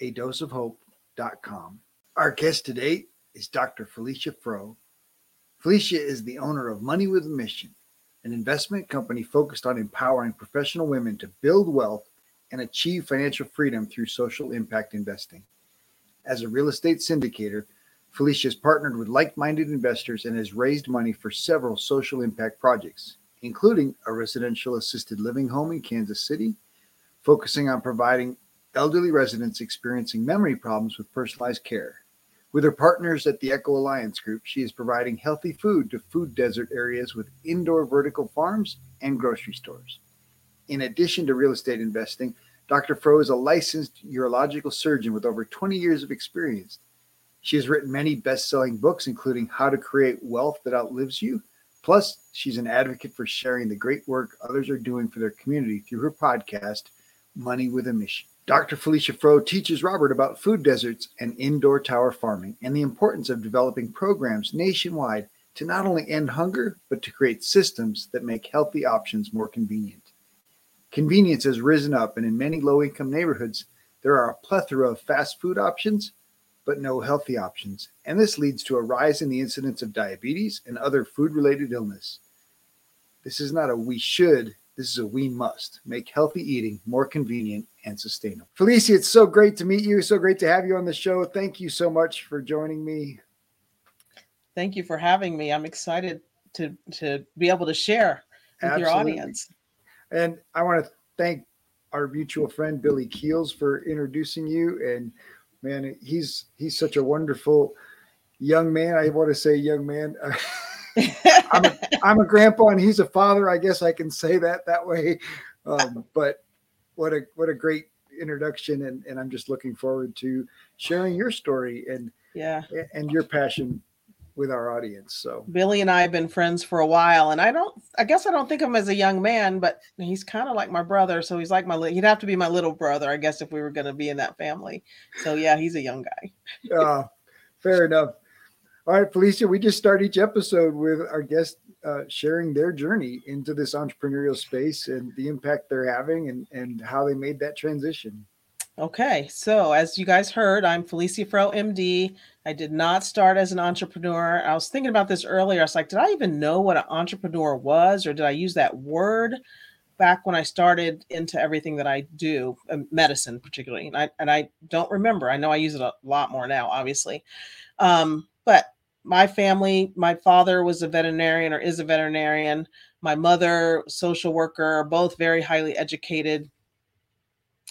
a doseofhope.com. Our guest today is Dr. Felicia Froh. Felicia is the owner of Money with a Mission, an investment company focused on empowering professional women to build wealth and achieve financial freedom through social impact investing. As a real estate syndicator, Felicia has partnered with like minded investors and has raised money for several social impact projects, including a residential assisted living home in Kansas City, focusing on providing elderly residents experiencing memory problems with personalized care. With her partners at the Echo Alliance Group, she is providing healthy food to food desert areas with indoor vertical farms and grocery stores. In addition to real estate investing, Dr. Froh is a licensed urological surgeon with over 20 years of experience. She has written many best selling books, including How to Create Wealth That Outlives You. Plus, she's an advocate for sharing the great work others are doing for their community through her podcast, Money with a Mission. Dr. Felicia Froh teaches Robert about food deserts and indoor tower farming and the importance of developing programs nationwide to not only end hunger, but to create systems that make healthy options more convenient. Convenience has risen up, and in many low income neighborhoods, there are a plethora of fast food options, but no healthy options. And this leads to a rise in the incidence of diabetes and other food related illness. This is not a we should, this is a we must make healthy eating more convenient and sustainable. Felicia, it's so great to meet you. So great to have you on the show. Thank you so much for joining me. Thank you for having me. I'm excited to to be able to share with Absolutely. your audience. And I want to thank our mutual friend Billy Keels for introducing you. And man, he's he's such a wonderful young man. I want to say young man. I'm, a, I'm a grandpa and he's a father. I guess I can say that that way. Um, but what a what a great introduction, and, and I'm just looking forward to sharing your story and yeah and your passion with our audience. So Billy and I have been friends for a while, and I don't, I guess I don't think of him as a young man, but he's kind of like my brother. So he's like my, he'd have to be my little brother, I guess, if we were going to be in that family. So yeah, he's a young guy. uh, fair enough. All right, Felicia, we just start each episode with our guest uh, sharing their journey into this entrepreneurial space and the impact they're having and, and how they made that transition. Okay, so as you guys heard, I'm Felicia Froh, MD. I did not start as an entrepreneur. I was thinking about this earlier. I was like, did I even know what an entrepreneur was, or did I use that word back when I started into everything that I do, um, medicine particularly? And I and I don't remember. I know I use it a lot more now, obviously. Um, but my family, my father was a veterinarian or is a veterinarian. My mother, social worker, both very highly educated.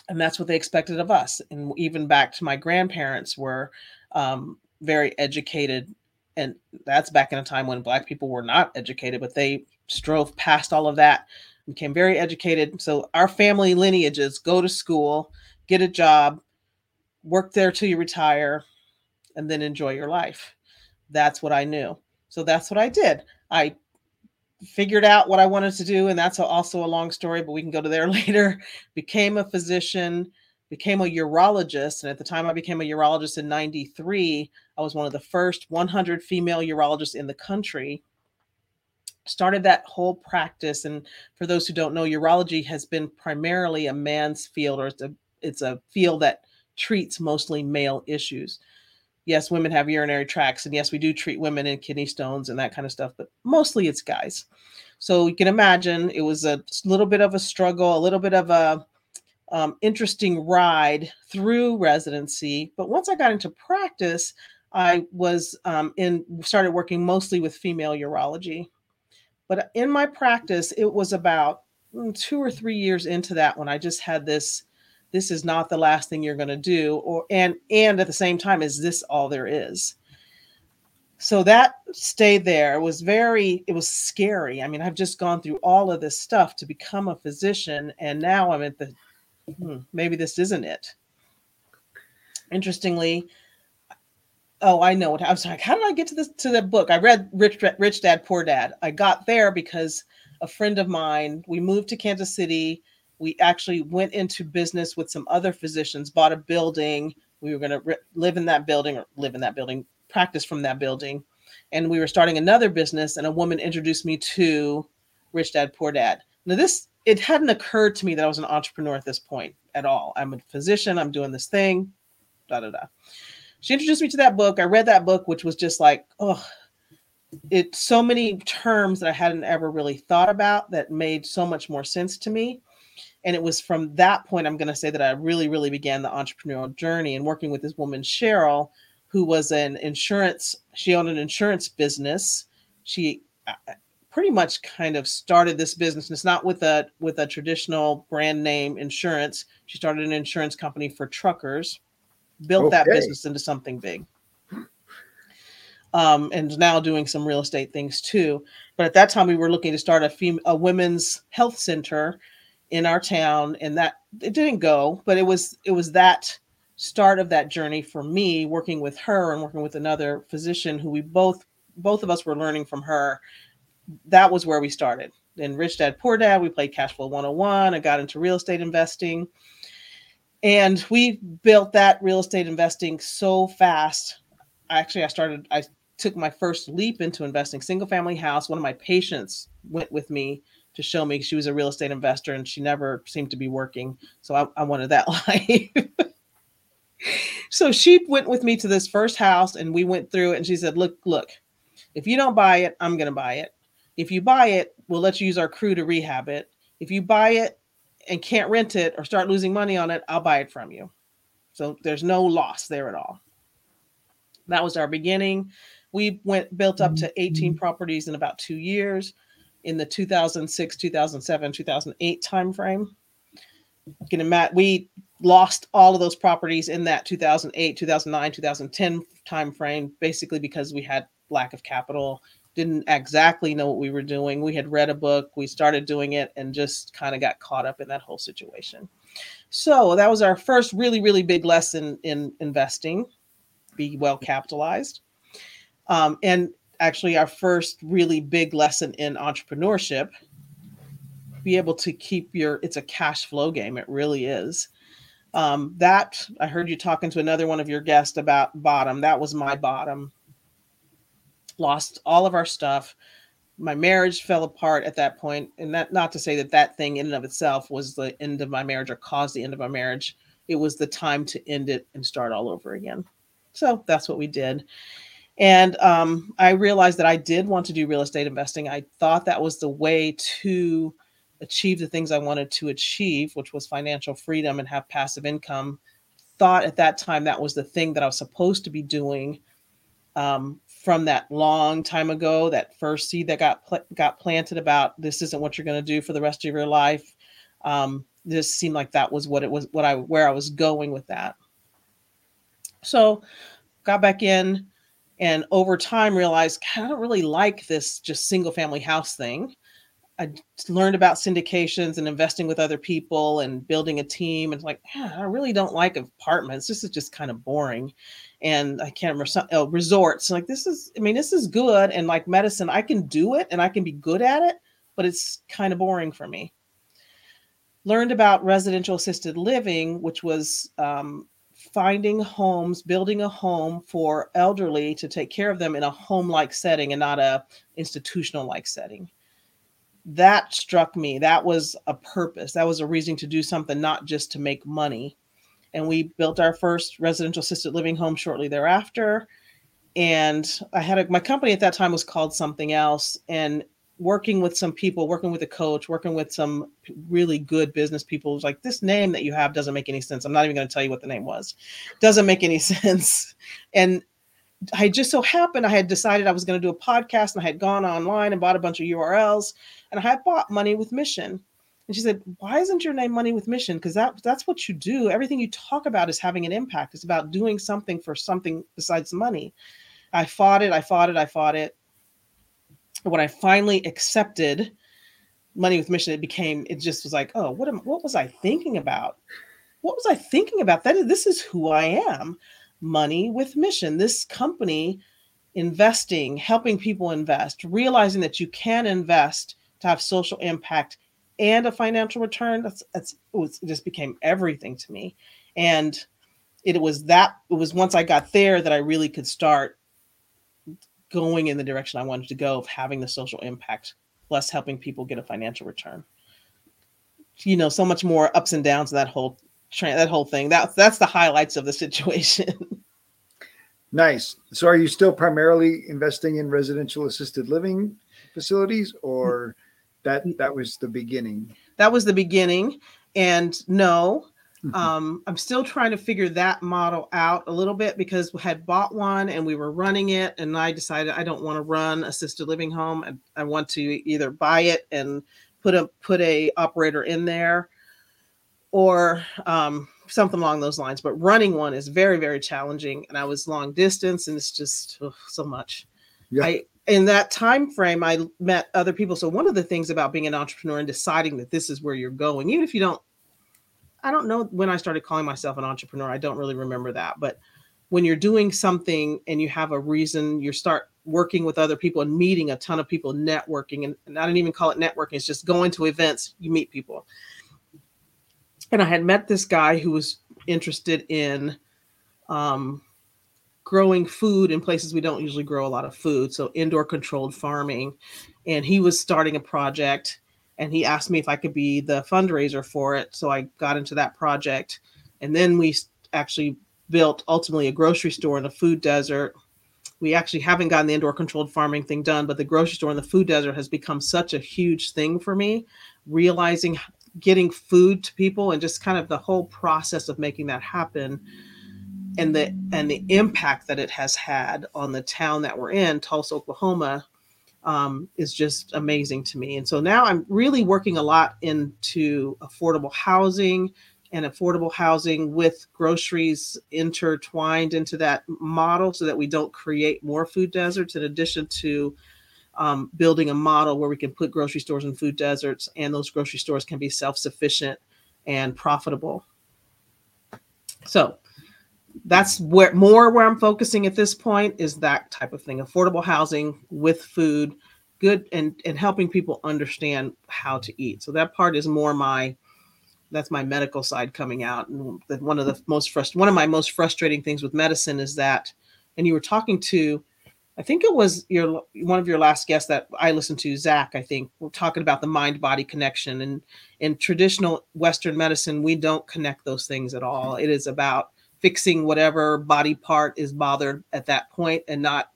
And that's what they expected of us. And even back to my grandparents were um, very educated. And that's back in a time when Black people were not educated, but they strove past all of that, became very educated. So our family lineages go to school, get a job, work there till you retire, and then enjoy your life that's what I knew. So that's what I did. I figured out what I wanted to do, and that's also a long story, but we can go to there later. Became a physician, became a urologist, and at the time I became a urologist in 93, I was one of the first 100 female urologists in the country. Started that whole practice, and for those who don't know, urology has been primarily a man's field, or it's a it's a field that treats mostly male issues yes, women have urinary tracts, and yes, we do treat women in kidney stones and that kind of stuff, but mostly it's guys. So you can imagine it was a little bit of a struggle, a little bit of a um, interesting ride through residency. But once I got into practice, I was um, in started working mostly with female urology. But in my practice, it was about mm, two or three years into that when I just had this this is not the last thing you're going to do or and and at the same time is this all there is? So that stayed there. Was very it was scary. I mean i've just gone through all of this stuff to become a physician and now i'm at the hmm, maybe this isn't it. Interestingly oh i know what i was like how did i get to this to the book? I read rich rich dad poor dad. I got there because a friend of mine we moved to kansas city we actually went into business with some other physicians, bought a building. We were going to re- live in that building or live in that building, practice from that building. And we were starting another business, and a woman introduced me to Rich Dad Poor Dad. Now, this, it hadn't occurred to me that I was an entrepreneur at this point at all. I'm a physician, I'm doing this thing, da da da. She introduced me to that book. I read that book, which was just like, oh, it's so many terms that I hadn't ever really thought about that made so much more sense to me. And it was from that point, I'm going to say that I really, really began the entrepreneurial journey and working with this woman, Cheryl, who was an insurance, she owned an insurance business. She uh, uh, pretty much kind of started this business. And it's not with a with a traditional brand name insurance. She started an insurance company for truckers, built okay. that business into something big. Um, and now doing some real estate things too. But at that time, we were looking to start a, fem- a women's health center in our town and that it didn't go but it was it was that start of that journey for me working with her and working with another physician who we both both of us were learning from her. That was where we started. In rich dad poor dad we played cash flow 101 i got into real estate investing. And we built that real estate investing so fast. Actually i started i took my first leap into investing single family house. One of my patients went with me to show me she was a real estate investor and she never seemed to be working. So I, I wanted that life. so she went with me to this first house and we went through it and she said, Look, look, if you don't buy it, I'm going to buy it. If you buy it, we'll let you use our crew to rehab it. If you buy it and can't rent it or start losing money on it, I'll buy it from you. So there's no loss there at all. That was our beginning. We went built up to 18 mm-hmm. properties in about two years in the 2006, 2007, 2008 timeframe. You can we lost all of those properties in that 2008, 2009, 2010 timeframe, basically because we had lack of capital, didn't exactly know what we were doing. We had read a book, we started doing it, and just kind of got caught up in that whole situation. So that was our first really, really big lesson in investing. Be well capitalized. Um, and actually our first really big lesson in entrepreneurship. Be able to keep your it's a cash flow game it really is. Um, that i heard you talking to another one of your guests about bottom. That was my bottom. Lost all of our stuff. My marriage fell apart at that point and that not to say that that thing in and of itself was the end of my marriage or caused the end of my marriage. It was the time to end it and start all over again. So that's what we did and um, I realized that I did want to do real estate investing. I thought that was the way to achieve the things I wanted to achieve, which was financial freedom and have passive income. Thought at that time that was the thing that I was supposed to be doing um, from that long time ago. That first seed that got pl- got planted about this isn't what you're going to do for the rest of your life. Um, this seemed like that was what it was, what I where I was going with that. So, got back in and over time realized I don't really like this just single family house thing. I learned about syndications and investing with other people and building a team. And like, yeah, I really don't like apartments. This is just kind of boring. And I can't remember oh, resorts. Like this is, I mean, this is good. And like medicine, I can do it and I can be good at it, but it's kind of boring for me. Learned about residential assisted living, which was um, finding homes, building a home for elderly to take care of them in a home-like setting and not a institutional-like setting. That struck me. That was a purpose. That was a reason to do something, not just to make money. And we built our first residential assisted living home shortly thereafter. And I had a, my company at that time was called something else. And working with some people, working with a coach, working with some really good business people. was like, this name that you have doesn't make any sense. I'm not even going to tell you what the name was. Doesn't make any sense. And I just so happened I had decided I was going to do a podcast and I had gone online and bought a bunch of URLs and I had bought Money with Mission. And she said, "Why isn't your name Money with Mission? Because that that's what you do. Everything you talk about is having an impact. It's about doing something for something besides money." I fought it. I fought it. I fought it when I finally accepted money with mission, it became it just was like, oh, what am what was I thinking about? What was I thinking about? That is, this is who I am. Money with mission. This company investing, helping people invest, realizing that you can invest to have social impact and a financial return. That's that's it, was, it just became everything to me. And it was that it was once I got there that I really could start going in the direction I wanted to go of having the social impact plus helping people get a financial return. You know, so much more ups and downs in that whole tra- that whole thing. That's that's the highlights of the situation. nice. So are you still primarily investing in residential assisted living facilities or that that was the beginning? That was the beginning. And no. Um, I'm still trying to figure that model out a little bit because we had bought one and we were running it, and I decided I don't want to run assisted living home. I, I want to either buy it and put a put a operator in there, or um, something along those lines. But running one is very very challenging, and I was long distance, and it's just so much. Yeah. I in that time frame i met other people so one of the things about being an entrepreneur and deciding that this is where you're going even if you don't I don't know when I started calling myself an entrepreneur. I don't really remember that. But when you're doing something and you have a reason, you start working with other people and meeting a ton of people, networking. And, and I don't even call it networking, it's just going to events, you meet people. And I had met this guy who was interested in um, growing food in places we don't usually grow a lot of food. So indoor controlled farming. And he was starting a project and he asked me if I could be the fundraiser for it. So I got into that project. And then we actually built ultimately a grocery store in a food desert. We actually haven't gotten the indoor controlled farming thing done, but the grocery store in the food desert has become such a huge thing for me. Realizing getting food to people and just kind of the whole process of making that happen and the and the impact that it has had on the town that we're in, Tulsa, Oklahoma, um, is just amazing to me. And so now I'm really working a lot into affordable housing and affordable housing with groceries intertwined into that model so that we don't create more food deserts in addition to um, building a model where we can put grocery stores in food deserts and those grocery stores can be self-sufficient and profitable. So that's where more where I'm focusing at this point is that type of thing affordable housing with food good and and helping people understand how to eat so that part is more my that's my medical side coming out and one of the most frust- one of my most frustrating things with medicine is that and you were talking to I think it was your one of your last guests that I listened to, Zach. I think we're talking about the mind body connection, and in traditional Western medicine, we don't connect those things at all. It is about fixing whatever body part is bothered at that point and not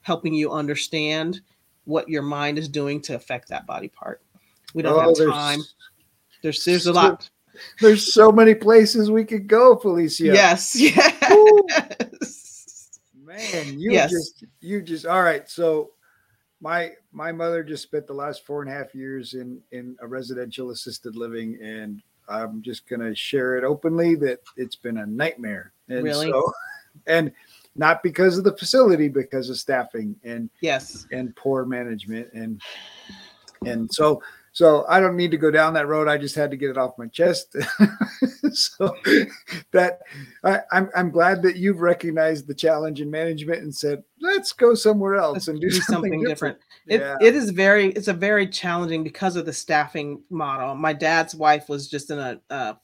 helping you understand what your mind is doing to affect that body part. We don't oh, have time. There's there's so, a lot. There's so many places we could go, Felicia. Yes. Yes. Man, you yes. just you just all right. So my my mother just spent the last four and a half years in in a residential assisted living and I'm just going to share it openly that it's been a nightmare. And really? So, and not because of the facility, because of staffing and yes, and poor management and and so so I don't need to go down that road. I just had to get it off my chest. so that I, I'm I'm glad that you've recognized the challenge in management and said, let's go somewhere else let's and do, do something, something, different. different. It, yeah. it is very it's a very challenging because of the staffing model. My dad's wife was just in a a,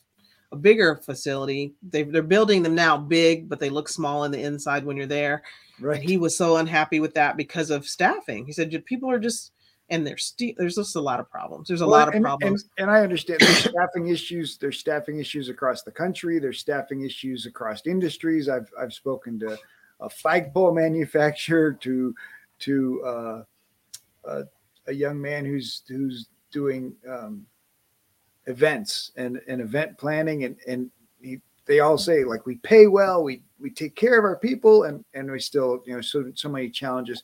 a bigger facility. They they're building them now big, but they look small in the inside when you're there. Right. And he was so unhappy with that because of staffing. He said people are just and there's st- there's just a lot of problems. There's a well, lot of and, problems, and, and, I understand there's staffing issues. There's staffing issues across the country. There's staffing issues across industries. I've I've spoken to a flagpole manufacturer, to to uh, uh, a young man who's who's doing um, events and, and event planning and and he, they all say like we pay well we we take care of our people and and we still you know so so many challenges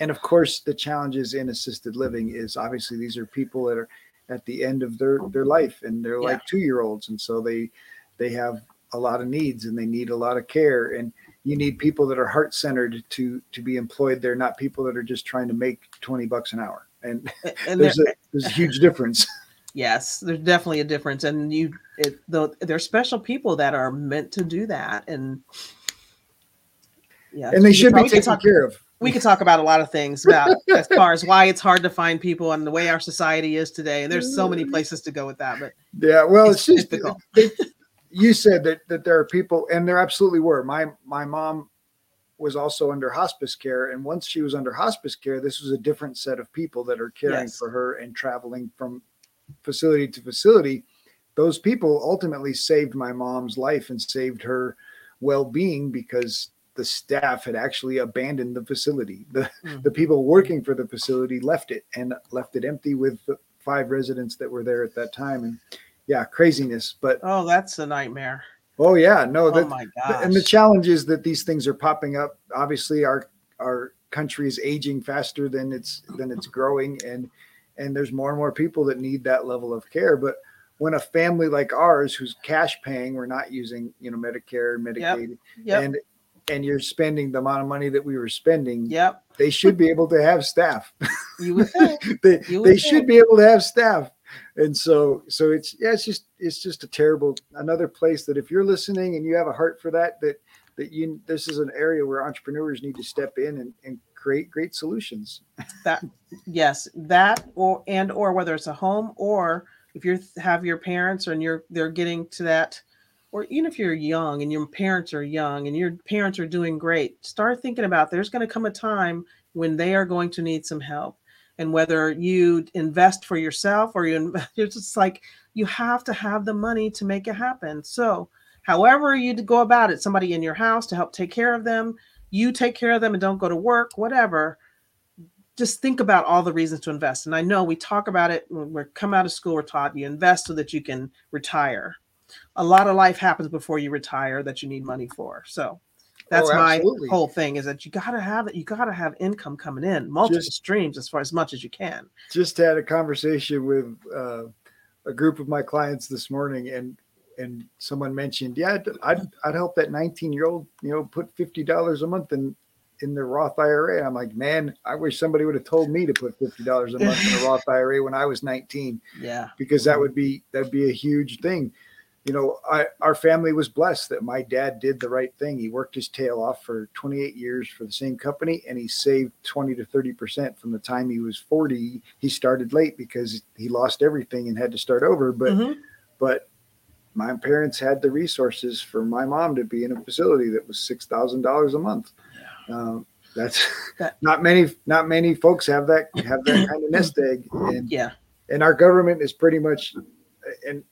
and of course the challenges in assisted living is obviously these are people that are at the end of their their life and they're Yeah. like two year olds and so they they have a lot of needs and they need a lot of care. And you need people that are heart centered to to be employed they're not people that are just trying to make 20 bucks an hour. And And there's a there's a huge difference. Yes, there's definitely a difference. And you, it, though, there's special people that are meant to do that, and yeah, and they should be taken care of we could talk about a lot of things about as far as why it's hard to find people and the way our society is today. And there's so many mm. places to go with that, but yeah well it's, It's just you said that that there are people and there absolutely were my my mom was also under hospice care and once she was under hospice care this was a different set of people that are caring Yes. for her and traveling from facility to facility those people ultimately saved my mom's life and saved her well-being because the staff had actually abandoned the facility the Mm. the people working for the facility left it and left it empty with the five residents that were there at that time and yeah craziness but oh, that's a nightmare. oh yeah no Oh my gosh. and the challenge is that these things are popping up. Obviously, our our country is aging faster than it's than it's growing, and and there's more and more people that need that level of care. But when a family like ours, who's cash paying, we're not using you know Medicare, Medicaid, Yep. and and you're spending the amount of money that we were spending, Yep. they should be able to have staff. You would think. they You would they should be able to have staff and so so it's yeah it's just it's just a terrible another place that if you're listening and you have a heart for that that that you this is an area where entrepreneurs need to step in and, and create great solutions that yes that or and or whether it's a home or if you have your parents and you're they're getting to that or even if you're young and your parents are young and your parents are doing great start thinking about there's going to come a time when they are going to need some help and whether you invest for yourself or you inv- it's just like you have to have the money to make it happen so however you go about it somebody in your house to help take care of them you take care of them and don't go to work whatever just think about all the reasons to invest. And I know we talk about it when we come out of school, we're taught you invest so that you can retire. A lot of life happens before you retire that you need money for. So that's Oh, my whole thing is that you gotta have it, you gotta have income coming in, multiple Just- streams as far as much as you can. just had a conversation with uh, a group of my clients this morning and and someone mentioned yeah I'd, I'd, I'd help that 19 year old you know put $50 a month in in their roth ira i'm like man i wish somebody would have told me to put $50 a month in a roth ira when i was 19 Yeah. because that would be that'd be a huge thing you know I, our family was blessed that my dad did the right thing he worked his tail off for 28 years for the same company and he saved 20 to 30 percent from the time he was 40 he started late because he lost everything and had to start over but Mhm. but my parents had the resources for my mom to be in a facility that was six thousand dollars a month um, that's That- not many not many folks have that have that kind of nest egg and Yeah. and our government is pretty much and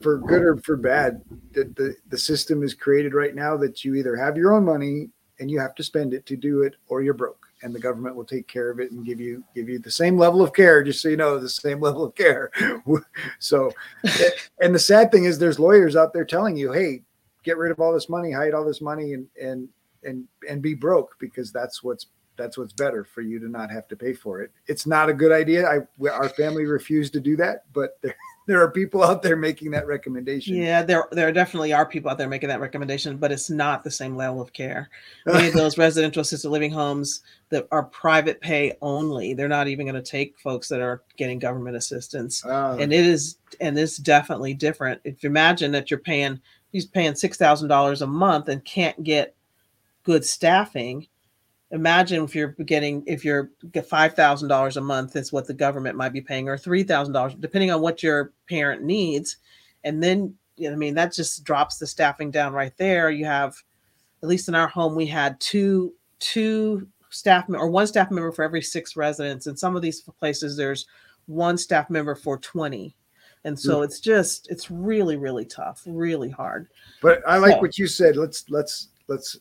for good or for bad the, the the system is created right now that you either have your own money and you have to spend it to do it or you're broke and the government will take care of it and give you give you the same level of care just so you know the same level of care so and the sad thing is there's lawyers out there telling you hey get rid of all this money hide all this money and and and and be broke because that's what's that's what's better for you to not have to pay for it. It's not a good idea. I our family refused to do that, but there there are people out there making that recommendation. Yeah, there there definitely are people out there making that recommendation, but it's not the same level of care. Many of those residential assisted living homes that are private pay only, they're not even going to take folks that are getting government assistance. Uh, and it is and it's definitely different if you imagine that you're paying he's paying six thousand dollars a month and can't get good staffing imagine if you're getting if you're get five thousand dollars a month is what the government might be paying or three thousand dollars depending on what your parent needs. And then i mean that just drops the staffing down right there. You have at least in our home we had two two staff or one staff member for every six residents. And some of these places there's one staff member for 20 and so hmm. it's just it's really really tough really hard. But I like So- what you said. Let's let's let's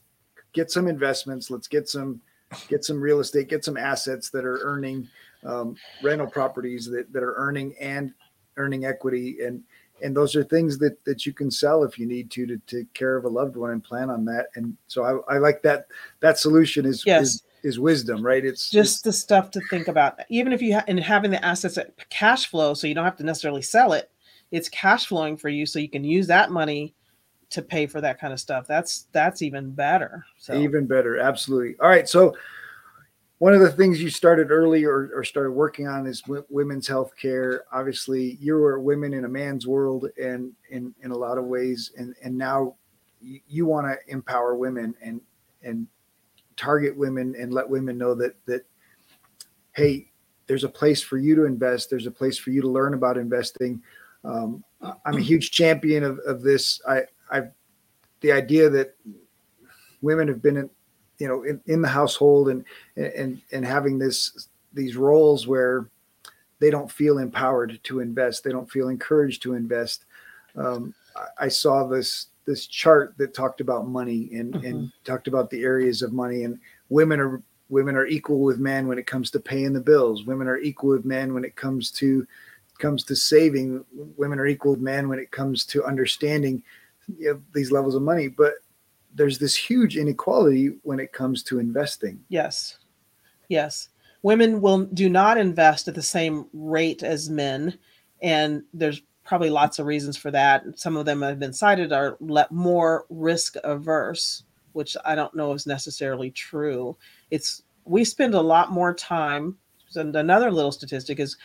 get some investments. Let's get some get some real estate. Get some assets that are earning um, rental properties that, that are earning and earning equity and and those are things that that you can sell if you need to to take care of a loved one and plan on that and so i, I like that that solution is Yes. is, is wisdom right it's just the stuff to think about even if you ha- and having the assets at cash flow so you don't have to necessarily sell it it's cash flowing for you so you can use that money to pay for that kind of stuff that's that's even better so Even better, absolutely. All right, so one of the things you started early or, or started working on is w- women's health care. Obviously, you were women in a man's world, and in in a lot of ways, and and now you, want to empower women and and target women and let women know that that hey, there's a place for you to invest. There's a place for you to learn about investing. Um, I'm a huge champion of, of this. I I've the idea that women have been in you know in, in the household and and and having this these roles where they don't feel empowered to invest they don't feel encouraged to invest. Um, I, I saw this this chart that talked about money and and talked about the areas of money and women are women are equal with men when it comes to paying the bills. Women are equal with men when it comes to comes to saving. Women are equal with men when it comes to understanding you know, these levels of money but there's this huge inequality when it comes to investing. Yes. Yes. Women will do not invest at the same rate as men. And there's probably lots of reasons for that. Some of them have been cited are let more risk averse, which I don't know is necessarily true. It's we spend a lot more time. And another little statistic is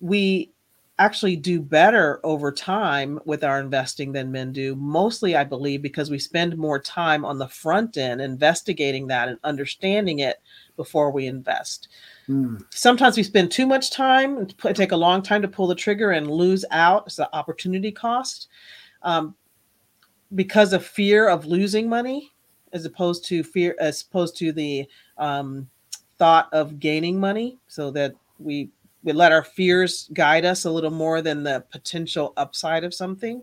we actually do better over time with our investing than men do mostly i believe because we spend more time on the front end investigating that and understanding it before we invest Hmm. sometimes we spend too much time and take a long time to pull the trigger and lose out it's the opportunity cost um, because of fear of losing money as opposed to fear as opposed to the um, thought of gaining money so that we we let our fears guide us a little more than the potential upside of something.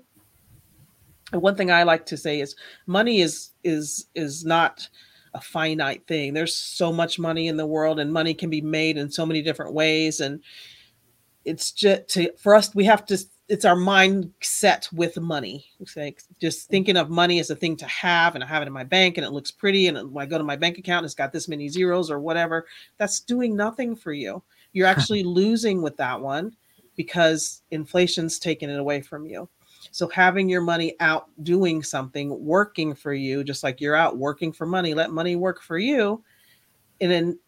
And one thing i like to say is money is is is not a finite thing. There's so much money in the world and money can be made in so many different ways. And it's just to for us we have to it's our mindset with money. It's like just thinking of money as a thing to have and i have it in my bank and it looks pretty and when i go to my bank account it's got this many zeros or whatever that's doing nothing for you you're actually losing with that one because inflation's taking it away from you so having your money out doing something working for you just like you're out working for money let money work for you and then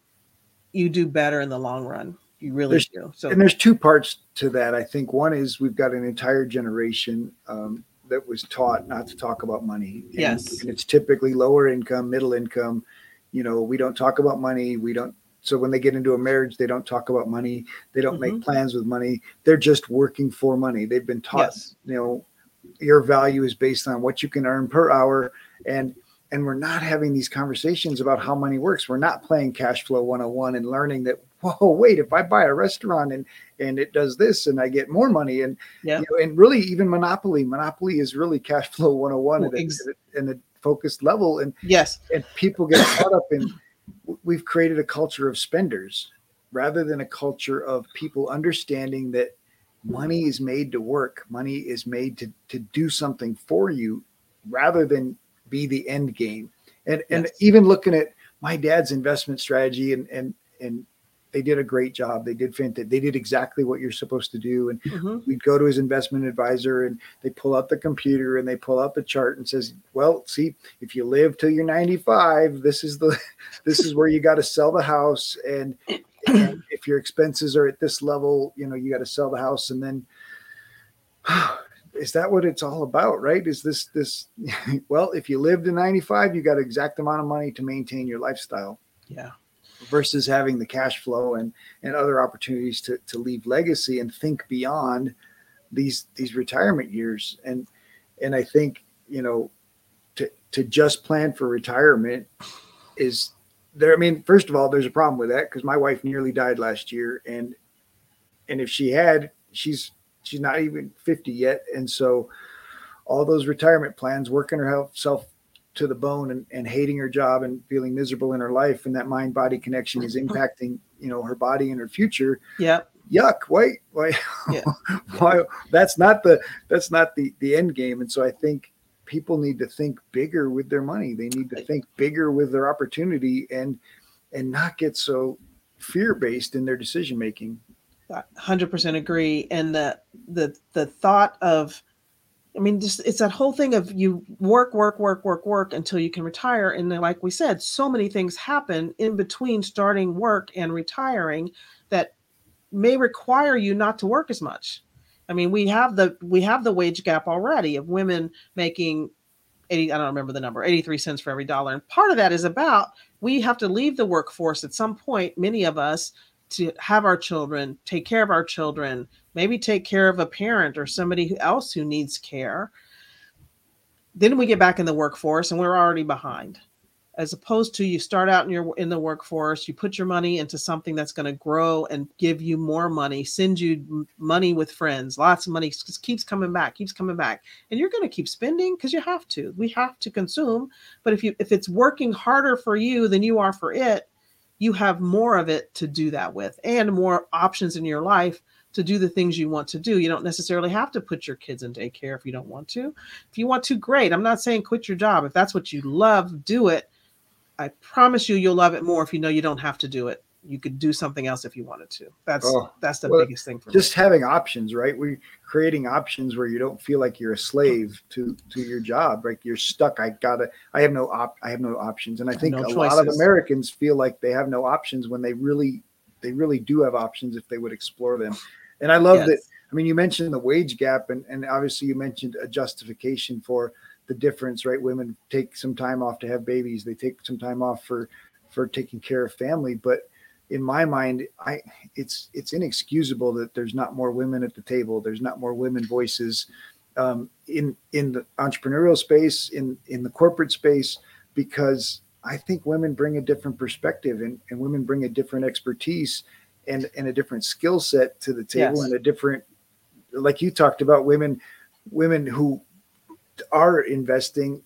you do better in the long run you really There's- do so And there's two parts to that. I think one is we've got an entire generation um, that was taught not to talk about money. And, Yes. And it's typically lower income, middle income. You know, we don't talk about money. We don't. So when they get into a marriage, they don't talk about money. They don't make mm-hmm. plans with money. They're just working for money. They've been taught yes. you know your value is based on what you can earn per hour. And and we're not having these conversations about how money works. We're not playing cash flow 101 and learning that whoa wait if i buy a restaurant and and it does this and i get more money and yeah. you know, and really even monopoly monopoly is really cash flow 101 Well, at, ex- at a- in a focused level. And yes. and people get caught up in we've created a culture of spenders rather than a culture of people understanding that money is made to work money is made to to do something for you rather than be the end game. And and even looking at my dad's investment strategy and and and they did a great job. They did fantastic they did exactly what you're supposed to do. And Mhm. we'd go to his investment advisor and they pull out the computer and they pull out the chart and says well see if you live till you're 95 this is the this is where you got to sell the house. And, and if your expenses are at this level you know you got to sell the house. And then is that what it's all about right? Is this this well if you live to 95 you got exact amount of money to maintain your lifestyle. Yeah versus having the cash flow and and other opportunities to to leave legacy and think beyond these these retirement years. And and I think you know to to just plan for retirement is there I mean first of all there's a problem with that because my wife nearly died last year and and if she had she's she's not even 50 yet. And so all those retirement plans working herself to the bone and, and hating her job and feeling miserable in her life and that mind body connection is mm-hmm. impacting you know her body and her future Yep. yuck why why Yeah. why that's not the that's not the the end game and so i think people need to think bigger with their money they need to think bigger with their opportunity and and not get so fear based in their decision making hundred percent agree. And the the the thought of, I mean, just it's that whole thing of you work, work, work, work, work until you can retire. And then, like we said, so many things happen in between starting work and retiring that may require you not to work as much. I mean, we have the we have the wage gap already of women making 80 I don't remember the number, 83 cents for every dollar. And part of that is about we have to leave the workforce at some point, many of us, to have our children, take care of our children, maybe take care of a parent or somebody else who needs care. Then we get back in the workforce and we're already behind. As opposed to you start out in your in the workforce, you put your money into something that's going to grow and give you more money, send you money with friends, lots of money keeps coming back, keeps coming back, and you're going to keep spending because you have to. We have to consume, but if you if it's working harder for you than you are for it, you have more of it to do that with and more options in your life to do the things you want to do. You don't necessarily have to put your kids in daycare if you don't want to. If you want to, great. I'm not saying quit your job. If that's what you love, do it. I promise you you'll love it more if you know you don't have to do it. You could do something else if you wanted to. That's Oh, that's the well, biggest thing for just having options right We're creating options where you don't feel like you're a slave to to your job like you're stuck i gotta i have no op i have no options and i think No a lot of americans feel like they have no options when they really they really do have options if they would explore them. And i love Yes. that i mean you mentioned the wage gap and and obviously you mentioned a justification for the difference right? Women take some time off to have babies. They take some time off for for taking care of family. But in my mind i it's it's inexcusable that there's not more women at the table. There's not more women voices um, in in the entrepreneurial space in in the corporate space because i think women bring a different perspective and, and women bring a different expertise and and a different skill set to the table Yes. and a different like you talked about women women who are investing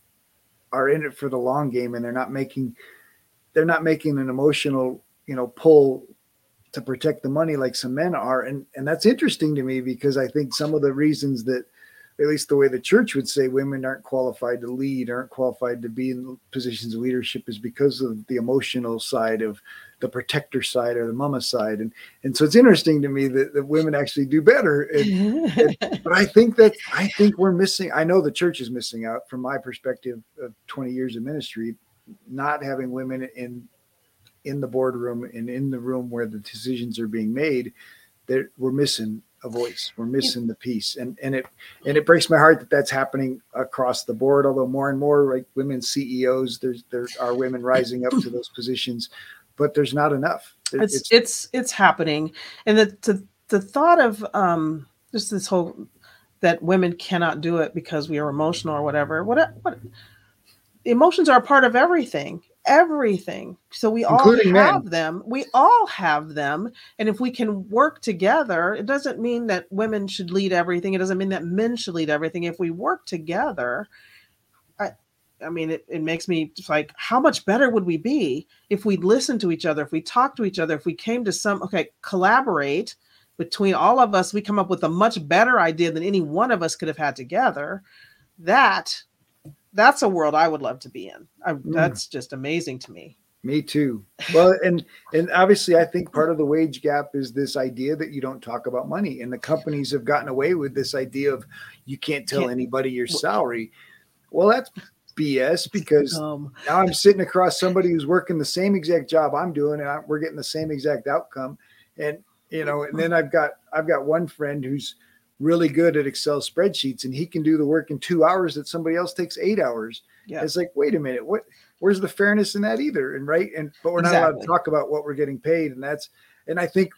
are in it for the long game and they're not making they're not making an emotional you know pull to protect the money like some men are and and that's interesting to me because i think some of the reasons that at least the way the church would say women aren't qualified to lead aren't qualified to be in positions of leadership is because of the emotional side of the protector side or the mama side and and so it's interesting to me that, that women actually do better and but I think that I think we're missing. I know the church is missing out from my perspective of 20 years of ministry, not having women in in the boardroom and in the room where the decisions are being made. That we're missing a voice. We're missing the piece, and and it and it breaks my heart that that's happening across the board. Although more and more like women CEOs, there's there are women rising up to those positions, but there's not enough. It- it's it's it's happening and the the, the thought of um just this whole that women cannot do it because we are emotional or whatever what what emotions are a part of everything everything. So we all Including men. have them. We all have them. And if we can work together it doesn't mean that women should lead everything. It doesn't mean that men should lead everything. If we work together i i mean it, it makes me just like how much better would we be if we listened to each other if we talked to each other if we came to some okay collaborate between all of us. We come up with a much better idea than any one of us could have had together. That that's a world i would love to be in I, that's just amazing to me Me too. Well, and and obviously, I think part of the wage gap is this idea that you don't talk about money, and the companies have gotten away with this idea of you can't tell Can't- anybody your salary. Well, that's BS because um now I'm sitting across somebody who's working the same exact job I'm doing, and I, we're getting the same exact outcome. And you know, and then I've got I've got one friend who's really good at Excel spreadsheets, and he can do the work in two hours that somebody else takes eight hours. yeah It's like, wait a minute, what? Where's the fairness in that either? And right, and but we're not allowed to talk about what we're getting paid, and that's, and I think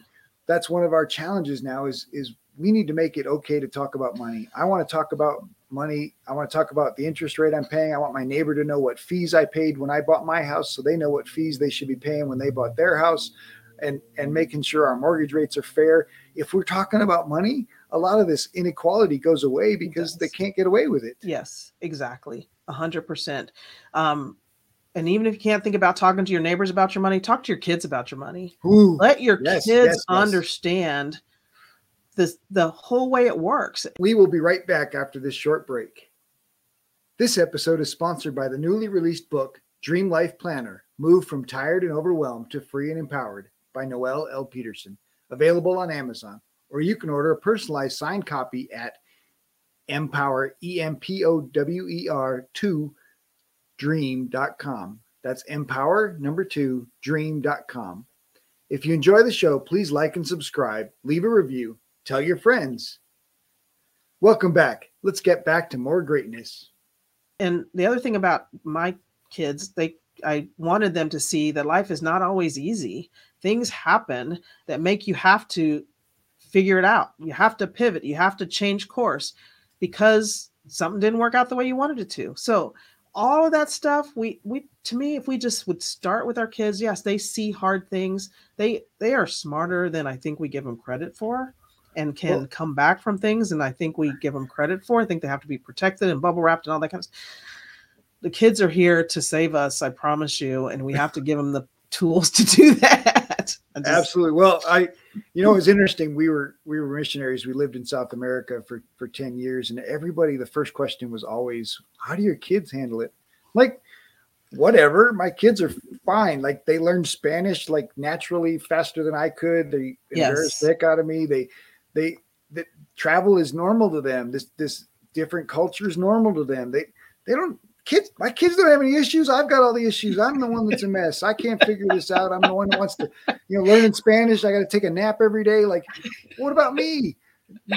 that's one of our challenges now is is we need to make it okay to talk about money. I want to talk about money. I want to talk about the interest rate I'm paying. I want my neighbor to know what fees I paid when I bought my house, so they know what fees they should be paying when they bought their house, and and making sure our mortgage rates are fair. If we're talking about money, a lot of this inequality goes away because they can't get away with it. yes exactly A hundred percent. Um, and even if you can't think about talking to your neighbors about your money, talk to your kids about your money. Ooh, Let your Yes, kids yes, yes. understand this the whole way it works. we will be right back after this short break. This episode is sponsored by the newly released book, Dream Life Planner Move from Tired and Overwhelmed to Free and Empowered by Noelle L. Peterson, available on Amazon. Or you can order a personalized signed copy at empower, E M P O W E R 2 dream.com. That's empower number two dream.com. If you enjoy the show, please like and subscribe, leave a review, tell your friends. Welcome back. Let's get back to more greatness. And the other thing about my kids, they I wanted them to see that life is not always easy. Things happen that make you have to figure it out. You have to pivot. You have to change course because something didn't work out the way you wanted it to. So all of that stuff, we we to me, if we just would start with our kids, yes, they see hard things. They they are smarter than I think we give them credit for and can Well- come back from things. And I think we give them credit for. I think they have to be protected and bubble wrapped and all that kind of stuff. The kids are here to save us, I promise you, and we have to give them the tools to do that. Just- Absolutely. Well, I, you know, it was interesting. We were we were missionaries. We lived in South America for for ten years, and everybody, the first question was always, "How do your kids handle it?" Like, whatever. My kids are fine. Like they learn Spanish like naturally faster than I could. They embarrassed Yes. the heck out of me. They they that travel is normal to them. This this different culture is normal to them. They they don't kids my kids don't have any issues. I've got all the issues. I'm the one that's a mess. I can't figure this out. I'm the one that wants to, you know, learn in Spanish. I got to take a nap every day. Like, what about me?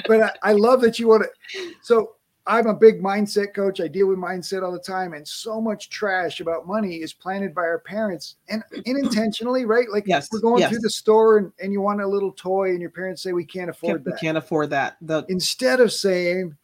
But I, I love that you want to. So I'm a big mindset coach. I deal with mindset all the time, and so much trash about money is planted by our parents and unintentionally, right? Like Yes, we're going yes. through the store and, and you want a little toy, and your parents say we can't afford can't, we can't afford that. The Instead of saying,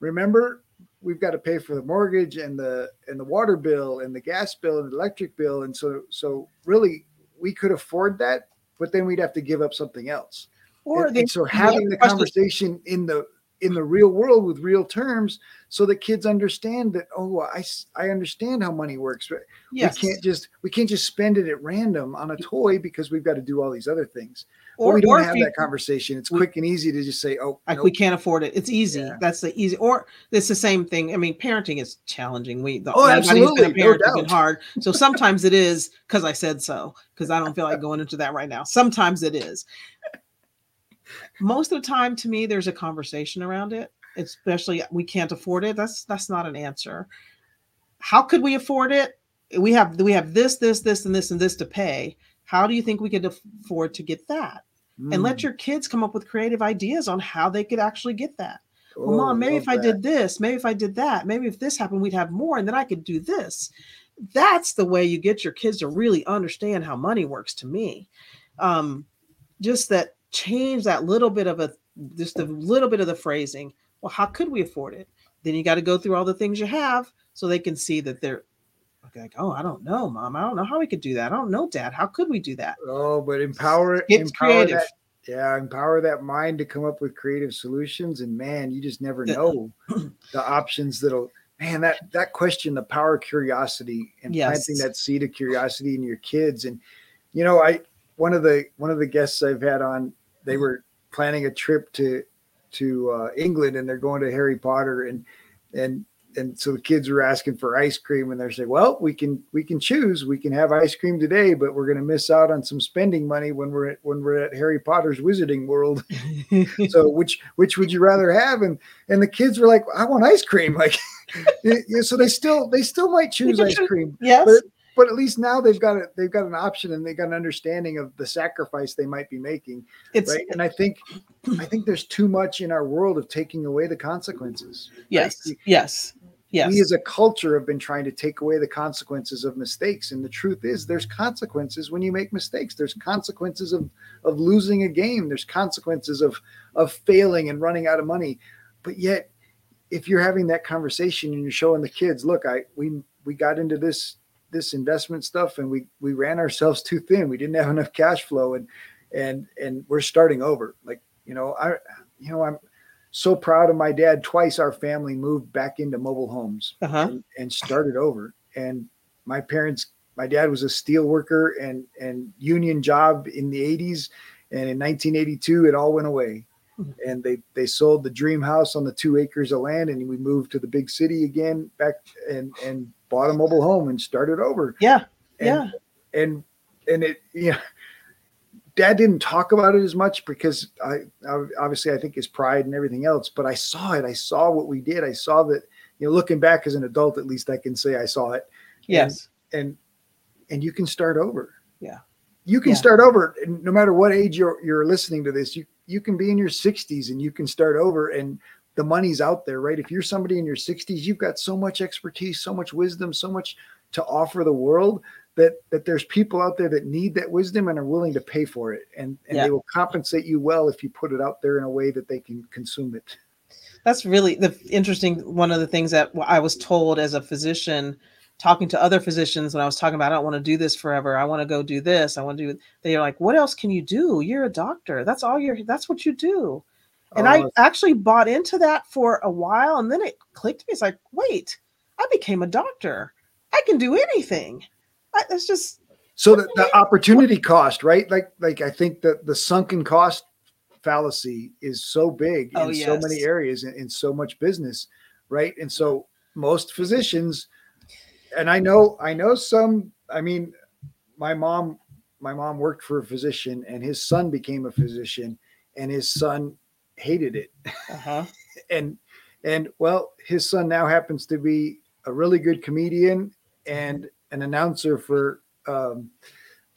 remember, we've got to pay for the mortgage and the and the water bill and the gas bill and the electric bill, and so so really we could afford that, but then we'd have to give up something else. or and, the, and so having the conversation in the in the real world with real terms so that kids understand that oh I, I understand how money works but yes, we can't just we can't just spend it at random on a toy because we've got to do all these other things or, but we don't have you- that conversation it's we- quick and easy to just say oh like nope. we can't afford it. It's easy. Yeah. That's the easy. Or it's the same thing. I mean, parenting is challenging. We the, Oh, anybody been a absolutely, no been doubt. hard. So sometimes it is because I said so. Because I don't feel like going into that right now. Sometimes it is. Most of the time, to me, there's a conversation around it. Especially we can't afford it. That's that's not an answer. How could we afford it? We have we have this, this, this, and this, and this to pay. How do you think we could afford to get that? and let Mm. your kids come up with creative ideas on how they could actually get that. Well, Oh, mom, maybe if I did this, maybe if I did that, maybe if this happened, we'd have more, and then I could do this. That's the way you get your kids to really understand how money works. To me, um, just that change that little bit of a just a little bit of the phrasing. Well, how could we afford it? Then you got to go through all the things you have so they can see that they're like, oh, I don't know, mom. I don't know how we could do that. I don't know, dad. How could we do that? oh but empower It's empower creative. that yeah empower that mind to come up with creative solutions and man you just never know the options that'll man that that question the power of curiosity and Yes. planting that seed of curiosity in your kids and you know i one of the one of the guests i've had on they were planning a trip to to uh, england and they're going to harry potter and and and so the kids were asking for ice cream and they're saying well we can we can choose. We can have ice cream today but we're going to miss out on some spending money when we're at when we're at harry potter's wizarding world. So which which would you rather have? And and the kids were like i want ice cream. Like yeah, so they still they still might choose ice cream. Yes. but but at least now they've got a they've got an option and they've got an understanding of the sacrifice they might be making it's right? And i think i think there's too much in our world of taking away the consequences yes, We- yes, yes. we as a culture have been trying to take away the consequences of mistakes and the truth is there's consequences when you make mistakes. There's consequences of of losing a game. There's consequences of of failing and running out of money. But yet if you're having that conversation and you're showing the kids look i we we got into this this investment stuff and we we ran ourselves too thin we didn't have enough cash flow and and and we're starting over like you know i you know i'm so proud of my dad. Twice our family moved back into mobile homes Uh-huh. and, and started over. And my parents, my dad was a steel worker and and union job in the 80s. And in 1982, it all went away. Mhm. And they they sold the dream house on the two acres of land, and we moved to the big city again, back and and bought a mobile home and started over. Yeah. And, yeah. and and it yeah dad didn't talk about it as much because I, I obviously i think his pride and everything else but i saw it i saw what we did i saw that you know looking back as an adult at least i can say i saw it Yes. and and you can start over Yeah. you can Yeah. start over no matter what age you're you're listening to this you you can be in your 60s and you can start over and the money's out there right if you're somebody in your 60s you've got so much expertise so much wisdom so much to offer the world that that there's people out there that need that wisdom and are willing to pay for it and and Yeah. they will compensate you well if you put it out there in a way that they can consume it That's really the interesting. One of the things that I was told as a physician, talking to other physicians when I was talking about, I don't want to do this forever. I want to go do this. I want to do. They're like, what else can you do? You're a doctor. That's all you're. That's what you do. And I Uh, actually bought into that for a while, and then it clicked to me. It's like, wait, I became a doctor. I can do anything. I, it's just so the, the opportunity cost right like like i think that the sunken cost fallacy is so big Oh, in so many areas and in so much business right and so most physicians and i know i know some i mean my mom my mom worked for a physician and his son became a physician and his son hated it uh-huh. and and well his son now happens to be a really good comedian and an announcer for um,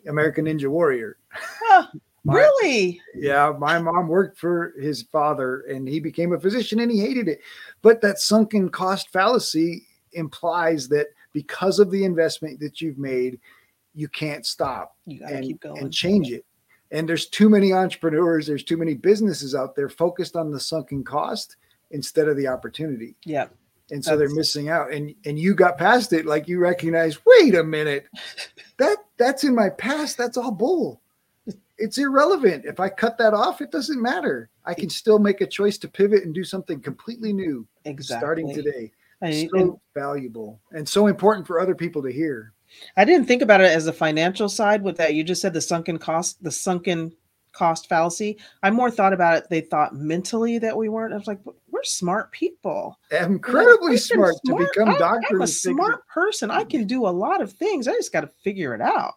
american ninja warrior Huh, My- really? yeah my mom worked for his father and he became a physician and he hated it but that sunken cost fallacy implies that because of the investment that you've made you can't stop You gotta and, keep going. and change it. And there's too many entrepreneurs, there's too many businesses out there focused on the sunken cost instead of the opportunity. yeah. And so they're missing out. And and you got past it like you recognize, wait a minute, that that's in my past. That's all bull. It's irrelevant. If I cut that off, it doesn't matter. I can still make a choice to pivot and do something completely new Exactly. starting today. I, so and valuable and so important for other people to hear. I didn't think about it as a financial side with that. You just said the sunken cost, the sunken cost fallacy. I more thought about it. They thought mentally that we weren't. I was like, we're smart people. They're like, Incredibly smart, to become I'm- I'm a smart person. I can do a lot of things. I just got to figure it out.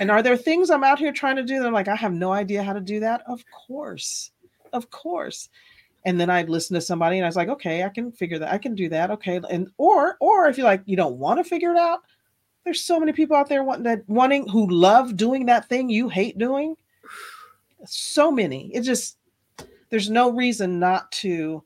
And are there things I'm out here trying to do that I'm like, I have no idea how to do that? Of course. Of course. And then I'd listen to somebody and I was like, okay, I can figure that. I can do that. Okay. And or or if you like you don't want to figure it out, there's so many people out there wanting that wanting who love doing that thing you hate doing. So many. It just there's no reason not to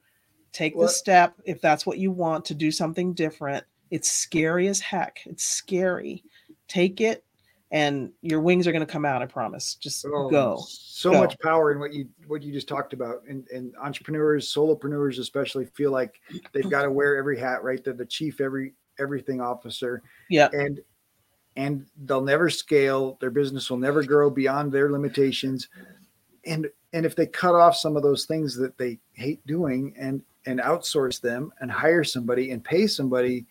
take Well- the step if that's what you want to do something different. It's scary as heck. It's scary. Take it and your wings are going to come out, I promise. Just Oh, go. So Go. much power in what you what you just talked about, and and entrepreneurs, solopreneurs especially, feel like they've got to wear every hat, right? They're the chief every everything officer, Yeah. and and they'll never scale. Their business will never grow beyond their limitations, and and if they cut off some of those things that they hate doing and and outsource them and hire somebody and pay somebody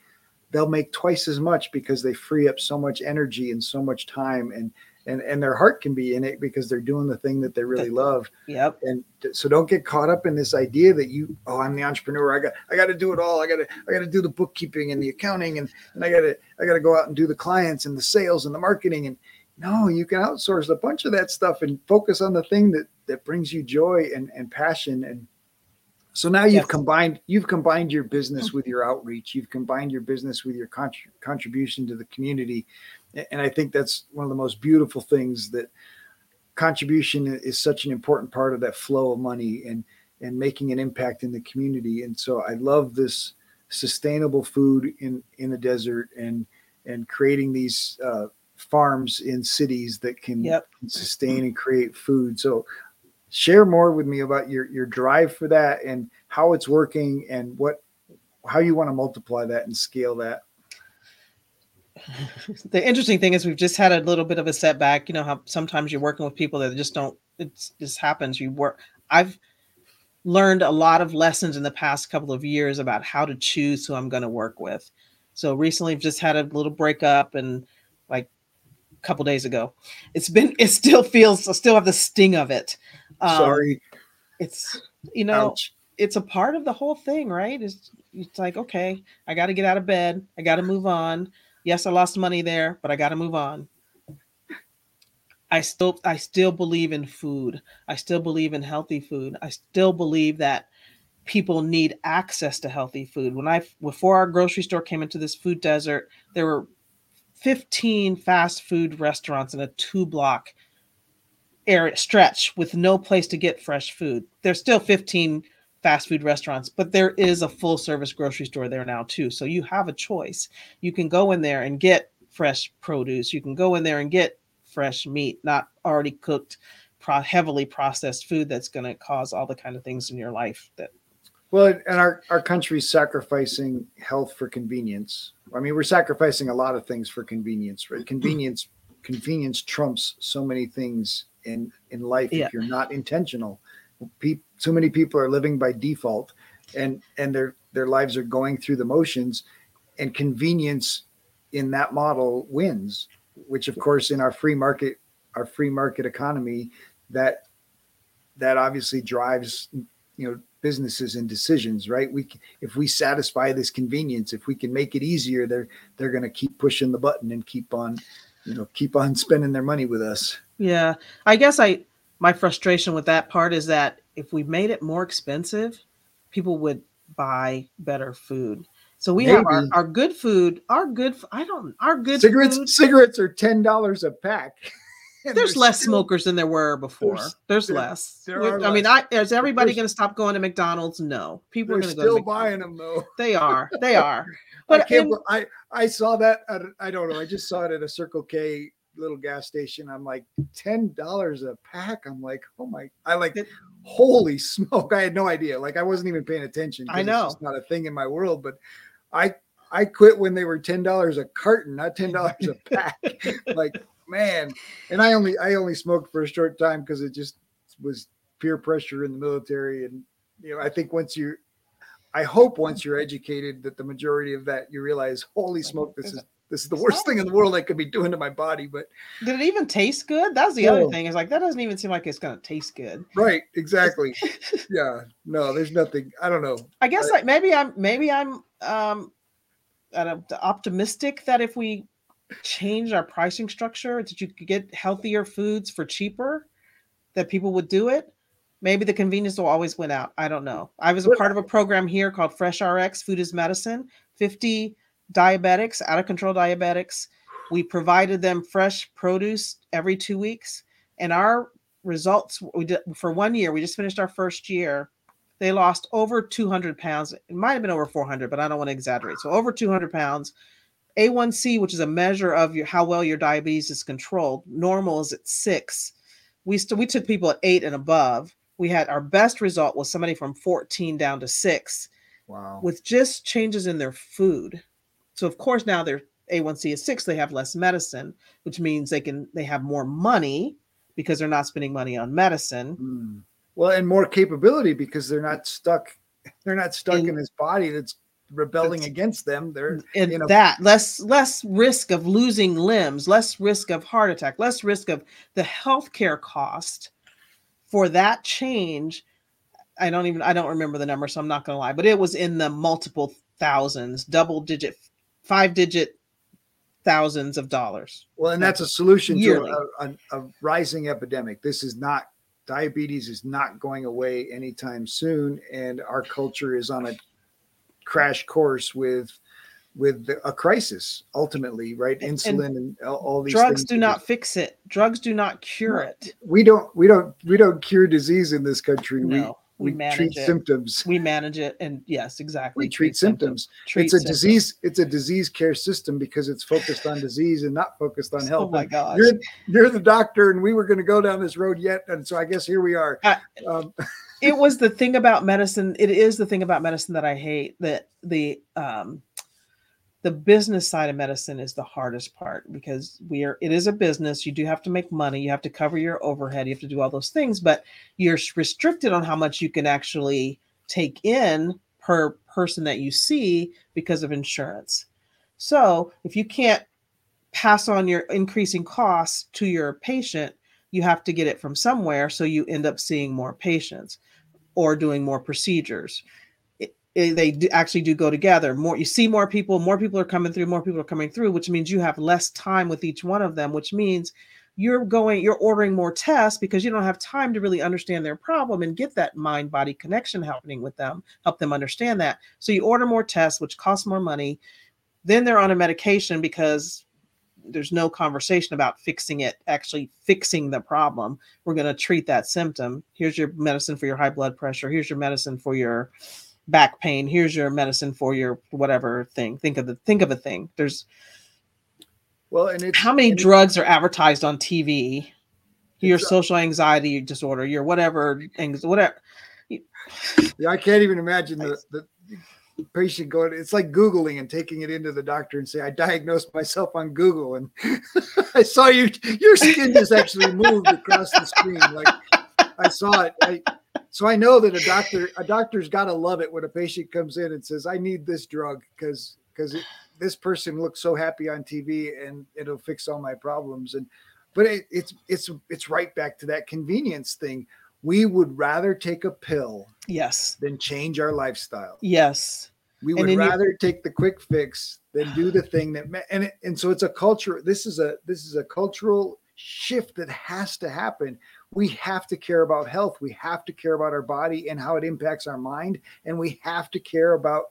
they'll make twice as much because they free up so much energy and so much time and and and their heart can be in it because they're doing the thing that they really love Yep. and so don't get caught up in this idea that you oh i'm the entrepreneur i got i got to do it all i got to i got to do the bookkeeping and the accounting and and i got to i got to go out and do the clients and the sales and the marketing and no you can outsource a bunch of that stuff and focus on the thing that that brings you joy and and passion and so now you've Yes. combined you've combined your business mm. with your outreach you've combined your business with your contr- contribution to the community and i think that's one of the most beautiful things that contribution is such an important part of that flow of money and and making an impact in the community. And so i love this sustainable food in in the desert and and creating these uh, farms in cities that can, Yep. can sustain and create food. So share more with me about your your drive for that and how it's working and what how you want to multiply that and scale that the interesting thing is we've just had a little bit of a setback. You know how sometimes you're working with people that just don't. It just happens. You work. I've learned a lot of lessons in the past couple of years about how to choose who I'm going to work with. So recently, I've just had a little breakup and like a couple days ago. It's been, it still feels, I still have the sting of it. Um, Sorry. It's, you know, Ouch. it's a part of the whole thing, right? It's, it's like, okay, I got to get out of bed. I got to move on. Yes, I lost money there, but I got to move on. I still I still believe in food. I still believe in healthy food. I still believe that people need access to healthy food. When I before our grocery store came into this food desert, there were 15 fast food restaurants in a two block area stretch with no place to get fresh food. There's still 15 fast food restaurants, but there is a full service grocery store there now too. So you have a choice. You can go in there and get fresh produce. You can go in there and get fresh meat, not already cooked, pro- heavily processed food that's going to cause all the kind of things in your life that. Well, and our, our country's sacrificing health for convenience. I mean, we're sacrificing a lot of things for convenience, right? Convenience, convenience trumps so many things in in life yeah. if you're not intentional. Pe- so many people are living by default, and and their their lives are going through the motions, and convenience in that model wins which of course in our free market our free market economy that that obviously drives you know businesses and decisions right? We if we satisfy this convenience if we can make it easier they're they're going to keep pushing the button and keep on you know keep on spending their money with us. Yeah. I guess i my frustration with that part is that if we made it more expensive people would buy better food so we Maybe. have our, our good food, our good, I don't, our good cigarettes. Food. Cigarettes are ten dollars a pack. there's less still, smokers than there were before. There's, there's there, less. There I less. mean, I, is everybody going to stop going to McDonald's? No, people are going to go. Still buying them though. They are. They are. But I, can't, I I saw that. At, I don't know. I just saw it at a Circle K little gas station. I'm like ten dollars a pack. I'm like, oh my! I like, it, holy smoke! I had no idea. Like I wasn't even paying attention. I know it's not a thing in my world, but I I quit when they were ten dollars a carton, not ten dollars a pack. like man, and I only I only smoked for a short time because it just was peer pressure in the military, and you know I think once you, I hope once you're educated that the majority of that you realize, holy smoke, this is this is the worst thing in the world I could be doing to my body. But did it even taste good? That's the no. other thing. Is like that doesn't even seem like it's gonna taste good. Right. Exactly. yeah. No, there's nothing. I don't know. I guess I, like maybe I'm maybe I'm um optimistic that if we change our pricing structure, that you could get healthier foods for cheaper, that people would do it. Maybe the convenience will always win out. I don't know. I was a part of a program here called Fresh RX Food is Medicine. 50 diabetics, out of control diabetics. We provided them fresh produce every two weeks. And our results we did for one year, we just finished our first year. They lost over 200 pounds. It might have been over 400, but I don't want to exaggerate. So over 200 pounds. A1C, which is a measure of your, how well your diabetes is controlled, normal is at six. We still we took people at eight and above. We had our best result was somebody from 14 down to six. Wow. With just changes in their food. So of course now their A1C is six, they have less medicine, which means they can they have more money because they're not spending money on medicine. Mm. Well, and more capability because they're not stuck. They're not stuck in, in his body that's rebelling against them. They're in you know, that less less risk of losing limbs, less risk of heart attack, less risk of the healthcare cost for that change. I don't even I don't remember the number, so I'm not gonna lie, but it was in the multiple thousands, double digit, five digit thousands of dollars. Well, and that's a solution yearly. to a, a, a rising epidemic. This is not diabetes is not going away anytime soon, and our culture is on a crash course with with a crisis ultimately right insulin and, and all these drugs do not fix it drugs do not cure no, it we don't we don't we don't cure disease in this country no we, we treat it. symptoms. We manage it, and yes, exactly. We treat, treat symptoms. Treat it's a symptoms. disease. It's a disease care system because it's focused on disease and not focused on health. Oh my god You're, you're the doctor, and we were going to go down this road yet, and so I guess here we are. um, it was the thing about medicine. It is the thing about medicine that I hate. That the um, the business side of medicine is the hardest part because we are it is a business. You do have to make money. You have to cover your overhead. You have to do all those things but you're restricted on how much you can actually take in per person that you see because of insurance. So if you can't pass on your increasing costs to your patient you have to get it from somewhere so you end up seeing more patients or doing more procedures Eh, they do actually do go together. More you see more people more people are coming through more people are coming through which means you have less time with each one of them which means you're going you're ordering more tests because you don't have time to really understand their problem and get that mind body connection happening with them help them understand that. So you order more tests which costs more money. Then they're on a medication because there's no conversation about fixing it actually fixing the problem. We're going to treat that symptom. Here's your medicine for your high blood pressure. Here's your medicine for your back pain here's your medicine for your whatever thing. Think of the think of a thing. There's well and it's how many drugs are advertised on tv your uh social anxiety disorder your whatever things, whatever yeah i can't even imagine the, the patient going it's like googling and taking it into the doctor and say i diagnosed myself on google and i saw you your skin just actually moved across the screen like i saw it I, so I know that a doctor a doctor's got to love it when a patient comes in and says, "I need this drug because because this person looks so happy on TV and it'll fix all my problems." And but it, it's it's it's right back to that convenience thing. We would rather take a pill, yes, than change our lifestyle. Yes, we would rather you- take the quick fix than do the thing that and it, and so it's a culture. This is a this is a cultural shift that has to happen we have to care about health. We have to care about our body and how it impacts our mind. And we have to care about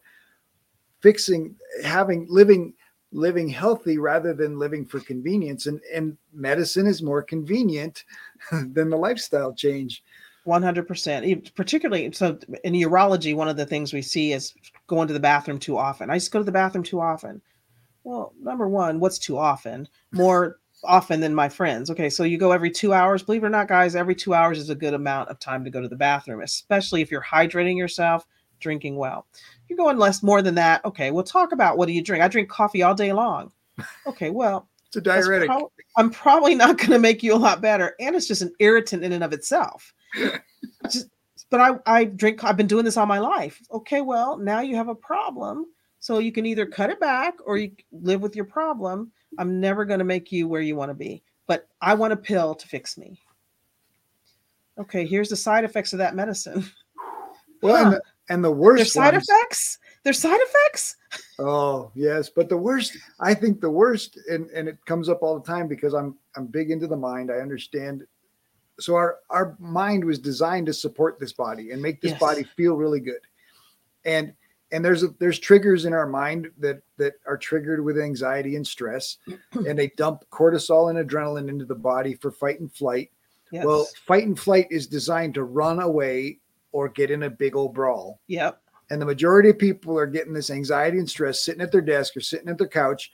fixing, having, living, living healthy rather than living for convenience. And, and medicine is more convenient than the lifestyle change. 100%. Particularly, so in urology, one of the things we see is going to the bathroom too often. I just go to the bathroom too often. Well, number one, what's too often? More often than my friends. Okay, so you go every two hours. Believe it or not, guys, every two hours is a good amount of time to go to the bathroom, especially if you're hydrating yourself, drinking well. If you're going less more than that, okay, we'll talk about what do you drink. I drink coffee all day long. Okay, well, it's a diuretic. Pro- I'm probably not going to make you a lot better, and it's just an irritant in and of itself. just, but I, I drink. I've been doing this all my life. Okay, well, now you have a problem. So you can either cut it back or you live with your problem I'm never going to make you where you want to be, but I want a pill to fix me. Okay, here's the side effects of that medicine. Well, huh. and, the, and the worst There's side ones, effects. There's side effects. Oh yes, but the worst. I think the worst, and and it comes up all the time because I'm I'm big into the mind. I understand. So our our mind was designed to support this body and make this yes. body feel really good, and and there's a, there's triggers in our mind that that are triggered with anxiety and stress and they dump cortisol and adrenaline into the body for fight and flight. Yes. well fight and flight is designed to run away or get in a big old brawl. Yep. And the majority of people are getting this anxiety and stress sitting at their desk or sitting at their couch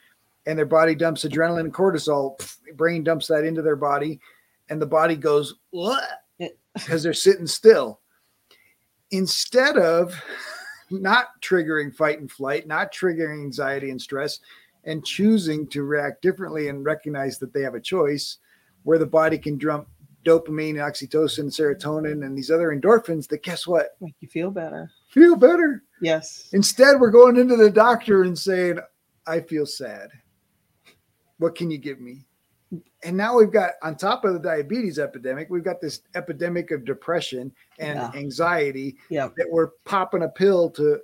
and their body dumps adrenaline and cortisol brain dumps that into their body and the body goes what? Because they're sitting still. Instead of not triggering fight and flight, not triggering anxiety and stress, and choosing to react differently and recognize that they have a choice where the body can dump dopamine, oxytocin, serotonin, and these other endorphins that guess what? Make you feel better. Feel better. Yes. Instead, we're going into the doctor and saying, I feel sad. What can you give me? And now we've got on top of the diabetes epidemic we've got this epidemic of depression and yeah. anxiety yep. that we're popping a pill to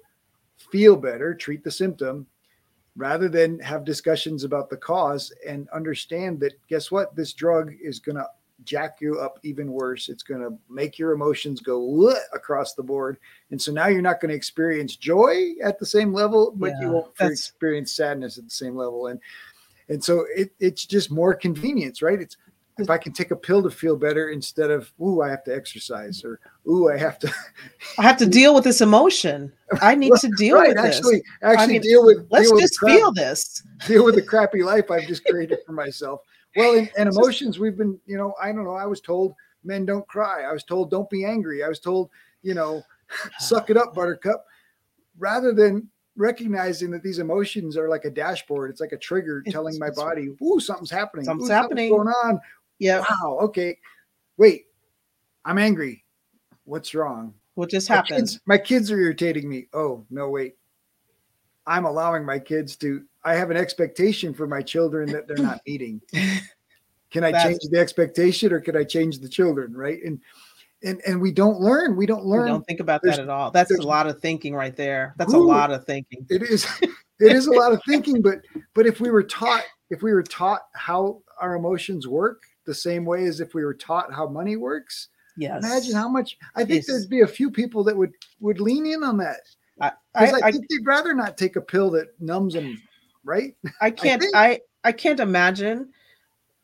feel better treat the symptom rather than have discussions about the cause and understand that guess what this drug is going to jack you up even worse it's going to make your emotions go across the board and so now you're not going to experience joy at the same level but yeah, you won't experience sadness at the same level and and so it, it's just more convenience, right? It's if I can take a pill to feel better instead of ooh, I have to exercise or ooh, I have to I have to deal with this emotion. I need to deal right, with actually, this. Actually, I mean, deal with let's deal just feel this. Deal with the crappy life I've just created for myself. Well, and, and emotions, we've been, you know, I don't know. I was told men don't cry. I was told don't be angry. I was told, you know, suck it up, buttercup. Rather than recognizing that these emotions are like a dashboard. It's like a trigger It's- telling my it's- body, "Ooh, something's happening. Something's Ooh, happening." going on." Yeah. Wow. Okay. Wait. I'm angry. What's wrong? What just My happened? kids, my kids are irritating me. Oh no, wait. I'm allowing my kids to. I have an expectation for my children that they're not meeting. Can I That's- change the expectation or can I change the children? Right. And and and we don't learn. We don't We learn. don't think about There's- that at all. That's a lot of thinking right there. That's a lot of thinking. it is it is a lot of thinking but but if we were taught if we were taught how our emotions work the same way as if we were taught how money works Yes. imagine how much i think Yes. there'd be a few people that would would lean in on that I, I, I, I, think they'd rather not take a pill that numbs them right I can't I, I can't imagine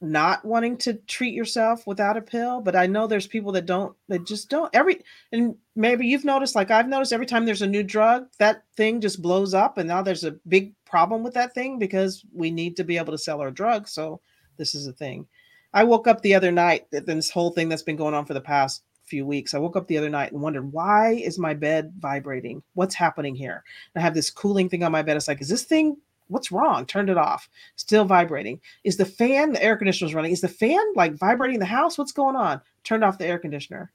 not wanting to treat yourself without a pill, but I know there's people that don't that just don't every and maybe you've noticed like I've noticed every time there's a new drug, that thing just blows up and now there's a big problem with that thing because we need to be able to sell our drugs. So this is a thing. I woke up the other night, th- this whole thing that's been going on for the past few weeks. I woke up the other night and wondered why is my bed vibrating? What's happening here? And I have this cooling thing on my bed. It's like, is this thing what's wrong? Turned it off. Still vibrating. Is the fan, the air conditioner conditioner's running? Is the fan like vibrating the house? What's going on? Turned off the air conditioner.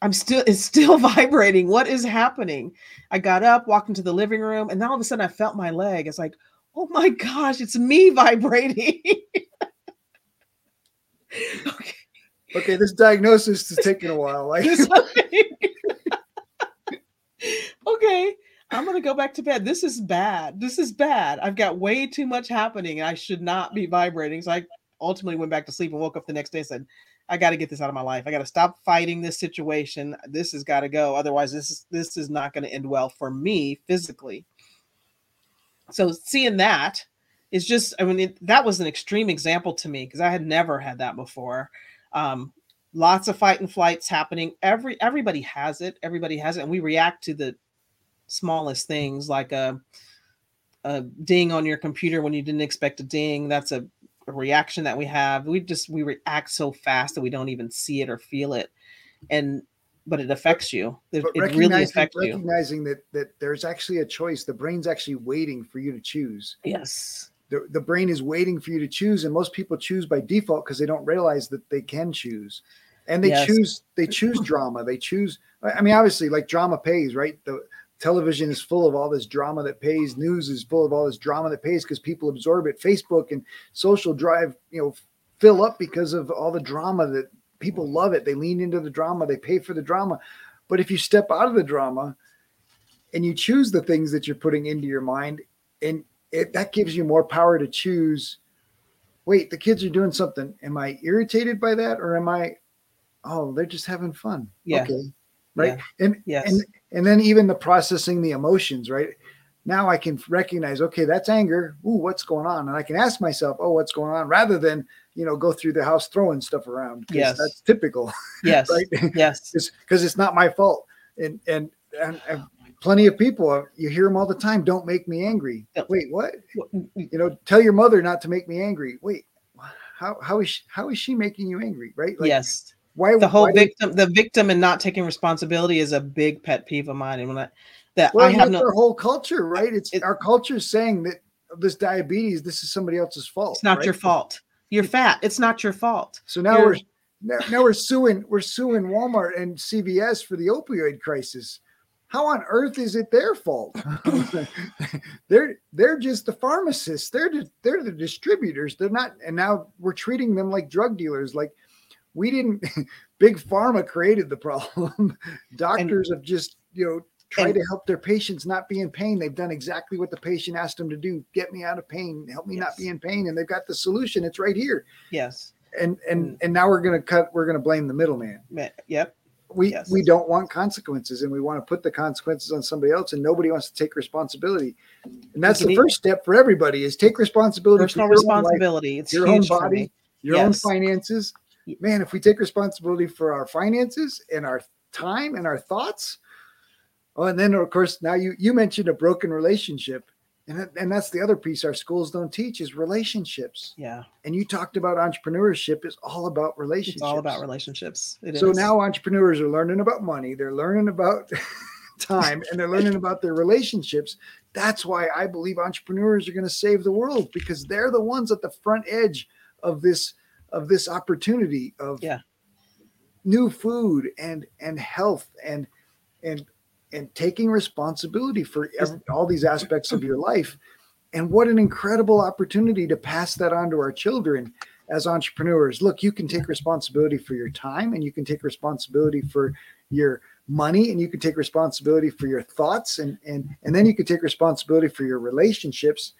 I'm still, it's still vibrating. What is happening? I got up, walked into the living room, and then all of a sudden I felt my leg. It's like, oh my gosh, it's me vibrating. okay. okay this diagnosis is taking a while like- okay, I'm gonna go back to bed. This is bad. This is bad. I've got way too much happening. I should not be vibrating. So I ultimately went back to sleep and woke up the next day and said, I got to get this out of my life. I got to stop fighting this situation. This has got to go. Otherwise, this is this is not going to end well for me physically. So seeing that is just, I mean, it, that was an extreme example to me because I had never had that before. Um, lots of fight and flights happening. Every everybody has it. Everybody has it, and we react to the smallest things like a a ding on your computer when you didn't expect a ding. That's a, a reaction that we have. We just we react so fast that we don't even see it or feel it, and but it affects you. It, it really recognizing, affects you. recognizing that that there's actually a choice the brain's actually waiting for you to choose Yes. the, the brain is waiting for you to choose and most people choose by default because they don't realize that they can choose and they Yes. choose they choose drama they choose i I mean obviously like drama pays right the television is full of all this drama that pays news is full of all this drama that pays because people absorb it. Facebook and social drive you know fill up because of all the drama that people love it. They lean into the drama they pay for the drama. But if you step out of the drama and you choose the things that you're putting into your mind and it, that gives you more power to choose wait the kids are doing something. Am i irritated by that or am i oh they're just having fun. Yeah. okay. Right? And Yes. and and then even the processing the emotions right? Now i can recognize okay that's anger. Ooh what's going on? And i can ask myself oh what's going on? Rather than you know go through the house throwing stuff around Yes. that's typical yes. right? Yes. because it's not my fault. And and and, and plenty of people uh, you hear them all the time don't make me angry. Wait what? You know tell your mother not to make me angry. Wait how how is she, how is she making you angry right? Like yes. Why The whole why did- victim, the victim, and not taking responsibility is a big pet peeve of mine. And when I that well, I have no, our whole culture right it's It- our culture saying that this diabetes this is somebody else's fault it's not right? your fault. You're fat. It's not your fault. so now You're- we're now, now we're suing we're suing walmart and cvs for the opioid crisis how on earth is it their fault they're they're just the pharmacists they're the, they're the distributors they're not and now we're treating them like drug dealers like we didn't big pharma created the problem. Doctors have just you know tried and- to help their patients not be in pain. They've done exactly what the patient asked them to do get me out of pain. Help me not be in pain. And they've got the solution. It's right here. Yes. and and Mm. and now we're going to cut we're going to blame the middleman. Ma- Yep. we Yes. we don't want consequences and we want to put the consequences on somebody else and nobody wants to take responsibility. And that's the first step for everybody is take responsibility Personal own life, responsibility. It's your own body your own finances man if we take responsibility for our finances and our time and our thoughts oh and then of course now you you mentioned a broken relationship and that, and that's the other piece our schools don't teach is relationships Yeah. and you talked about entrepreneurship is all about relationships It's all about relationships. It is. so now entrepreneurs are learning about money they're learning about time and they're learning about their relationships. That's why I believe entrepreneurs are going to save the world because they're the ones at the front edge of this of this opportunity of Yeah. new food and and health and and and taking responsibility for every, all these aspects of your life. And what an incredible opportunity to pass that on to our children as entrepreneurs. Look you can take responsibility for your time and you can take responsibility for your money and you can take responsibility for your thoughts and and and then you can take responsibility for your relationships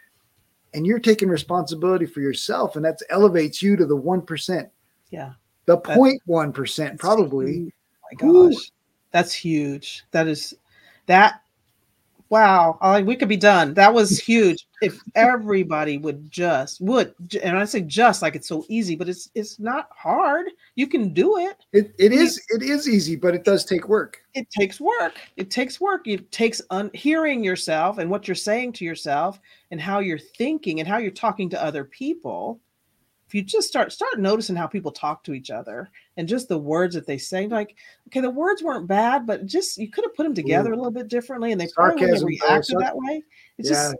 and you're taking responsibility for yourself and that elevates you to the 1% Yeah. the That's- 0.1% probably huge. Oh my gosh. That's huge. That is that wow. I, we could be done. That was huge. If everybody would just would and I say just like it's so easy, but it's it's not hard. You can do it. it, it is it is easy but it does take work It takes work. It takes work. It takes un- hearing yourself and what you're saying to yourself and how you're thinking and how you're talking to other people. If you just start start noticing how people talk to each other and just the words that they say, like okay, the words weren't bad, but just you could have put them mm-hmm. together Ooh. a little bit differently, and they probably Sarcasm, though, reacted sar- that way. It's yeah just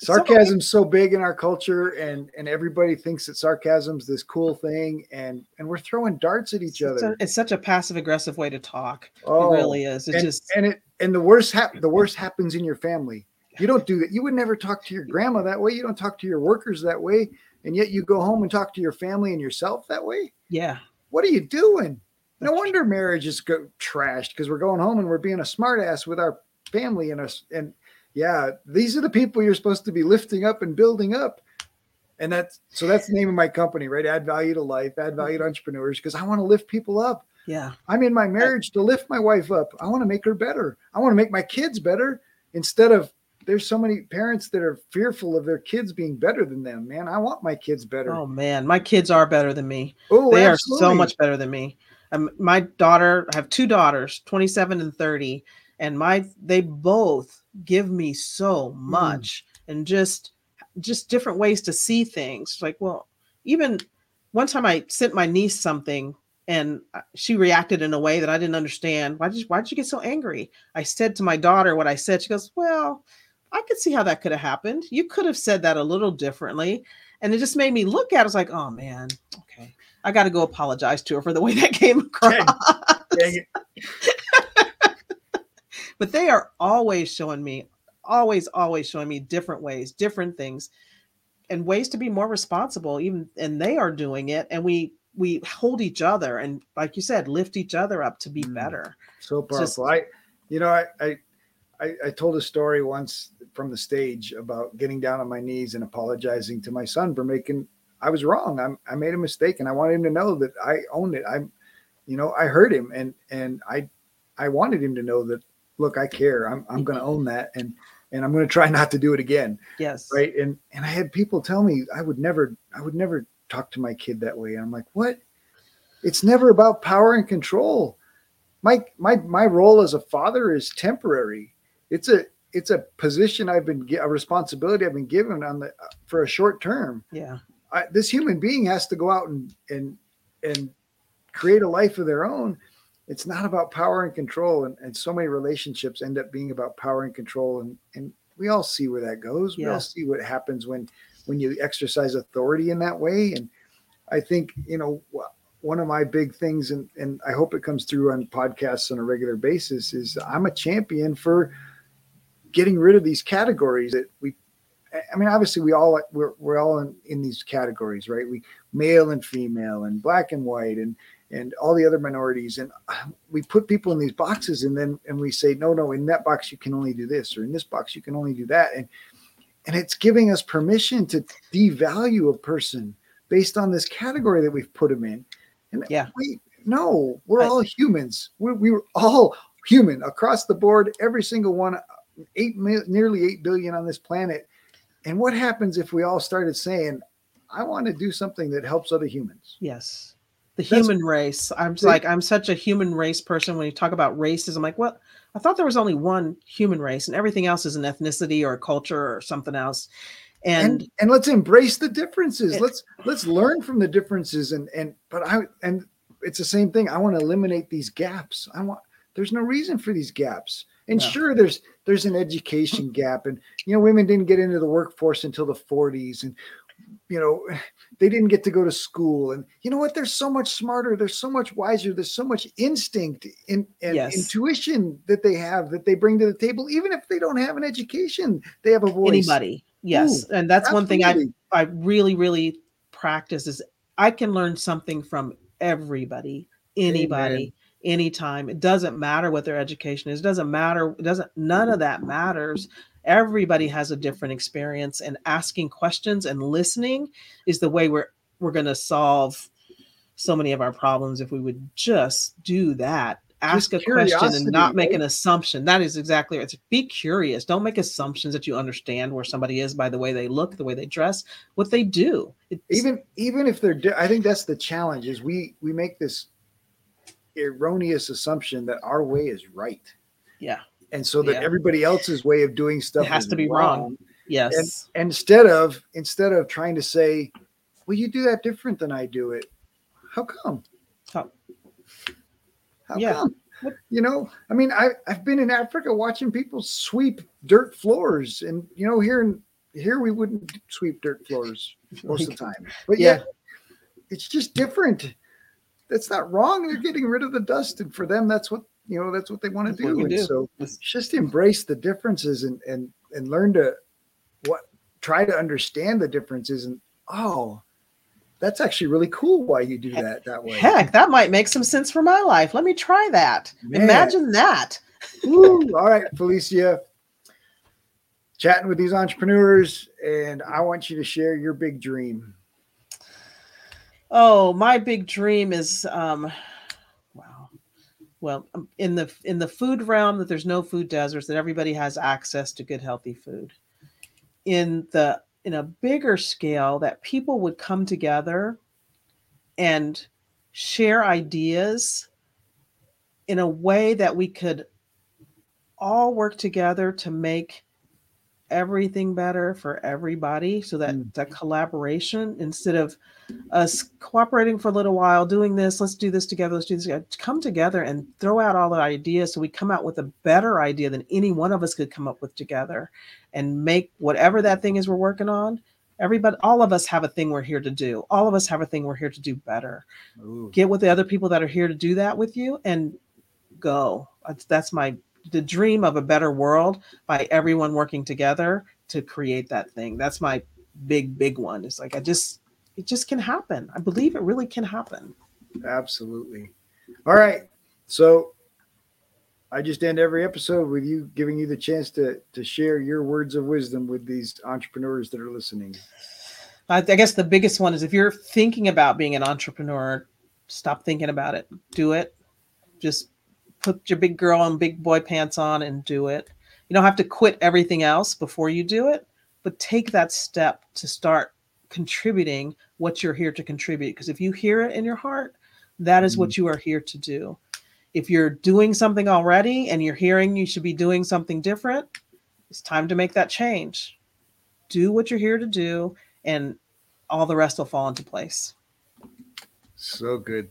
sarcasm's so big in our culture and and everybody thinks that sarcasm's this cool thing and and we're throwing darts at each it's, other a- it's such a passive aggressive way to talk. oh it really is. It's and, just and it and the worst hap- the worst happens in your family you don't do that you would never talk to your grandma that way you don't talk to your workers that way and yet you go home and talk to your family and yourself that way yeah, what are you doing? No wonder marriage is go trashed because we're going home and we're being a smartass with our family and us and yeah these are the people you're supposed to be lifting up and building up. And that's so that's the name of my company right? Add value to life add mm-hmm. value to entrepreneurs because i want to lift people up. Yeah, i'm in my marriage to lift my wife up. I want to make her better. I want to make my kids better instead of there's so many parents that are fearful of their kids being better than them man i want my kids better Oh man, my kids are better than me. oh they are so much better than me. Um, my daughter, I have two daughters, 27 and 30, and my they both give me so Hmm. much and just just different ways to see things. Like, well, even one time I sent my niece something and uh, she reacted in a way that I didn't understand. Why did you, why did you get so angry? I said to my daughter what I said. She goes, "Well, I could see how that could have happened. You could have said that a little differently." And it just made me look at it. I was like, "Oh man, okay." I got to go apologize to her for the way that came across. Dang it. but they are always showing me, always, always showing me different ways, different things, and ways to be more responsible. Even and they are doing it, and we we hold each other and, like you said, lift each other up to be Mm. better. so It's just- I, you know, I, I, I, I told a story once from the stage about getting down on my knees and apologizing to my son for making. I was wrong. I'm, I made a mistake, and I wanted him to know that I owned it. I'm, you know, I hurt him, and and I, I wanted him to know that. Look, I care. I'm, I'm going to mm-hmm. own that, and and I'm going to try not to do it again. Yes. Right. And and I had people tell me I would never, I would never talk to my kid that way. And I'm like, what? It's never about power and control my my my role as a father is temporary. It's a it's a position I've been a responsibility I've been given on the for a short term. Yeah. I, this human being has to go out and and and create a life of their own. It's not about power and control, and, and so many relationships end up being about power and control, and and we all see where that goes. We all see what happens when when you exercise authority in that way, and I think you know one of my big things, and and I hope it comes through on podcasts on a regular basis, is I'm a champion for getting rid of these categories that we I mean, obviously, we all we're, we're all in, in these categories, right? We male and female, and black and white, and and all the other minorities, and we put people in these boxes, and then and we say, no, no, in that box you can only do this, or in this box you can only do that, and and it's giving us permission to devalue a person based on this category that we've put them in. And Yeah. we no, we're all humans. We we were all human across the board, every single one, eight nearly eight billion on this planet. And what happens if we all started saying, I want to do something that helps other humans? Yes. The That's- human race. I'm See? like, I'm such a human race person. When you talk about races, I'm like, well, I thought there was only one human race and everything else is an ethnicity or a culture or something else. And, And and let's embrace the differences. It- let's let's learn from the differences and and but I and it's the same thing. I want to eliminate these gaps. I want there's no reason for these gaps. And Yeah. sure, there's there's an education gap, and you know, women didn't get into the workforce until the 40s, and you know, they didn't get to go to school. And you know what? They're so much smarter. They're so much wiser. There's so much instinct in, and Yes. intuition that they have that they bring to the table, even if they don't have an education. They have a voice. Anybody. Yes. and that's one thing I I really, really practice is I can learn something from everybody, anybody, anytime. It doesn't matter what their education is. It doesn't matter. It doesn't, none of that matters. Everybody has a different experience, and asking questions and listening is the way we're we're gonna solve so many of our problems if we would just do that. Ask a question and not make an assumption. That is exactly right. It's be curious. Don't make assumptions that you understand where somebody is by the way they look, the way they dress, what they do. It's, even even if they're i think that's the challenge is we we make this erroneous assumption that our way is right yeah, and so that Yeah. everybody else's way of doing stuff has to be wrong. yes, And instead of instead of trying to say well you do that different than i do it how come How- how Yeah. come What- you know i mean I, i've been in africa watching people sweep dirt floors and you know here in here we wouldn't sweep dirt floors most of the time. But Yeah. yet, it's just different. That's not wrong. They're getting rid of the dust, and for them, that's what you know. That's what they want to do. And do. so just embrace the differences and and and learn to what try to understand the differences. And oh, that's actually really cool. Why you do that that way? heck, that might make some sense for my life. Let me try that. Man. Imagine that. Woo. All right, Felicia. Chatting with these entrepreneurs, and I want you to share your big dream. Oh, my big dream is um wow. Well, um, in the in the food realm that there's no food deserts that everybody has access to good healthy food. In the in a bigger scale that people would come together and share ideas in a way that we could all work together to make everything better for everybody so that Mm. that collaboration instead of us cooperating for a little while, doing this, let's do this together, let's do this together. Come together and throw out all the ideas so we come out with a better idea than any one of us could come up with together and make whatever that thing is we're working on. Everybody, all of us have a thing we're here to do. All of us have a thing we're here to do better. Ooh. Get with the other people that are here to do that with you and go. That's, that's my the dream of a better world by everyone working together to create that thing. That's my big, big one. It's like I just it just can happen. I believe it really can happen. Absolutely. All right. So I just end every episode with you giving you the chance to to share your words of wisdom with these entrepreneurs that are listening. I, I guess the biggest one is if you're thinking about being an entrepreneur, stop thinking about it. Do it. Just put your big girl and big boy pants on and do it. You don't have to quit everything else before you do it, but take that step to start contributing what you're here to contribute. Because if you hear it in your heart, that is what mm-hmm. you are here to do. If you're doing something already and you're hearing you should be doing something different, it's time to make that change. Do what you're here to do, and all the rest will fall into place. So good.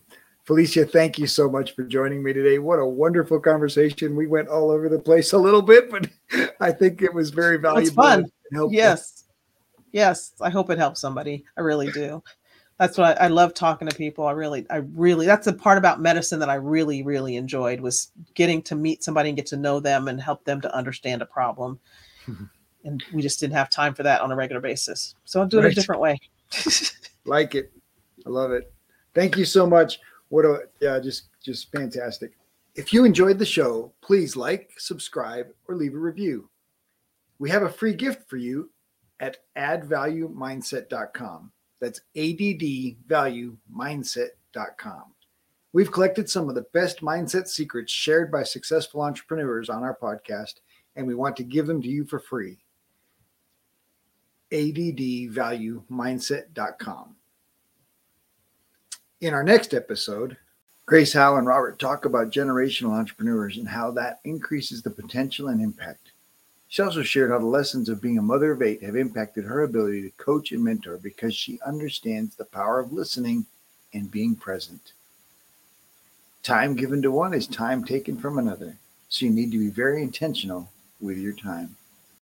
Felicia, thank you so much for joining me today. What a wonderful conversation. We went all over the place a little bit, but I think it was very valuable. fun. Yes. Yes. I hope it helps somebody. I really do. That's what I, I love talking to people. I really, I really, that's the part about medicine that I really, really enjoyed was getting to meet somebody and get to know them and help them to understand a problem. and we just didn't have time for that on a regular basis. So I'll do it Right. a different way. like it. I love it. Thank you so much. What a yeah, just just fantastic. If you enjoyed the show, please like, subscribe, or leave a review. We have a free gift for you at addvaluemindset.com. That's addvaluemindset.com. We've collected some of the best mindset secrets shared by successful entrepreneurs on our podcast, and we want to give them to you for free. addvaluemindset.com. In our next episode, Grace Howe and Robert talk about generational entrepreneurs and how that increases the potential and impact. She also shared how the lessons of being a mother of eight have impacted her ability to coach and mentor because she understands the power of listening and being present. Time given to one is time taken from another. So you need to be very intentional with your time.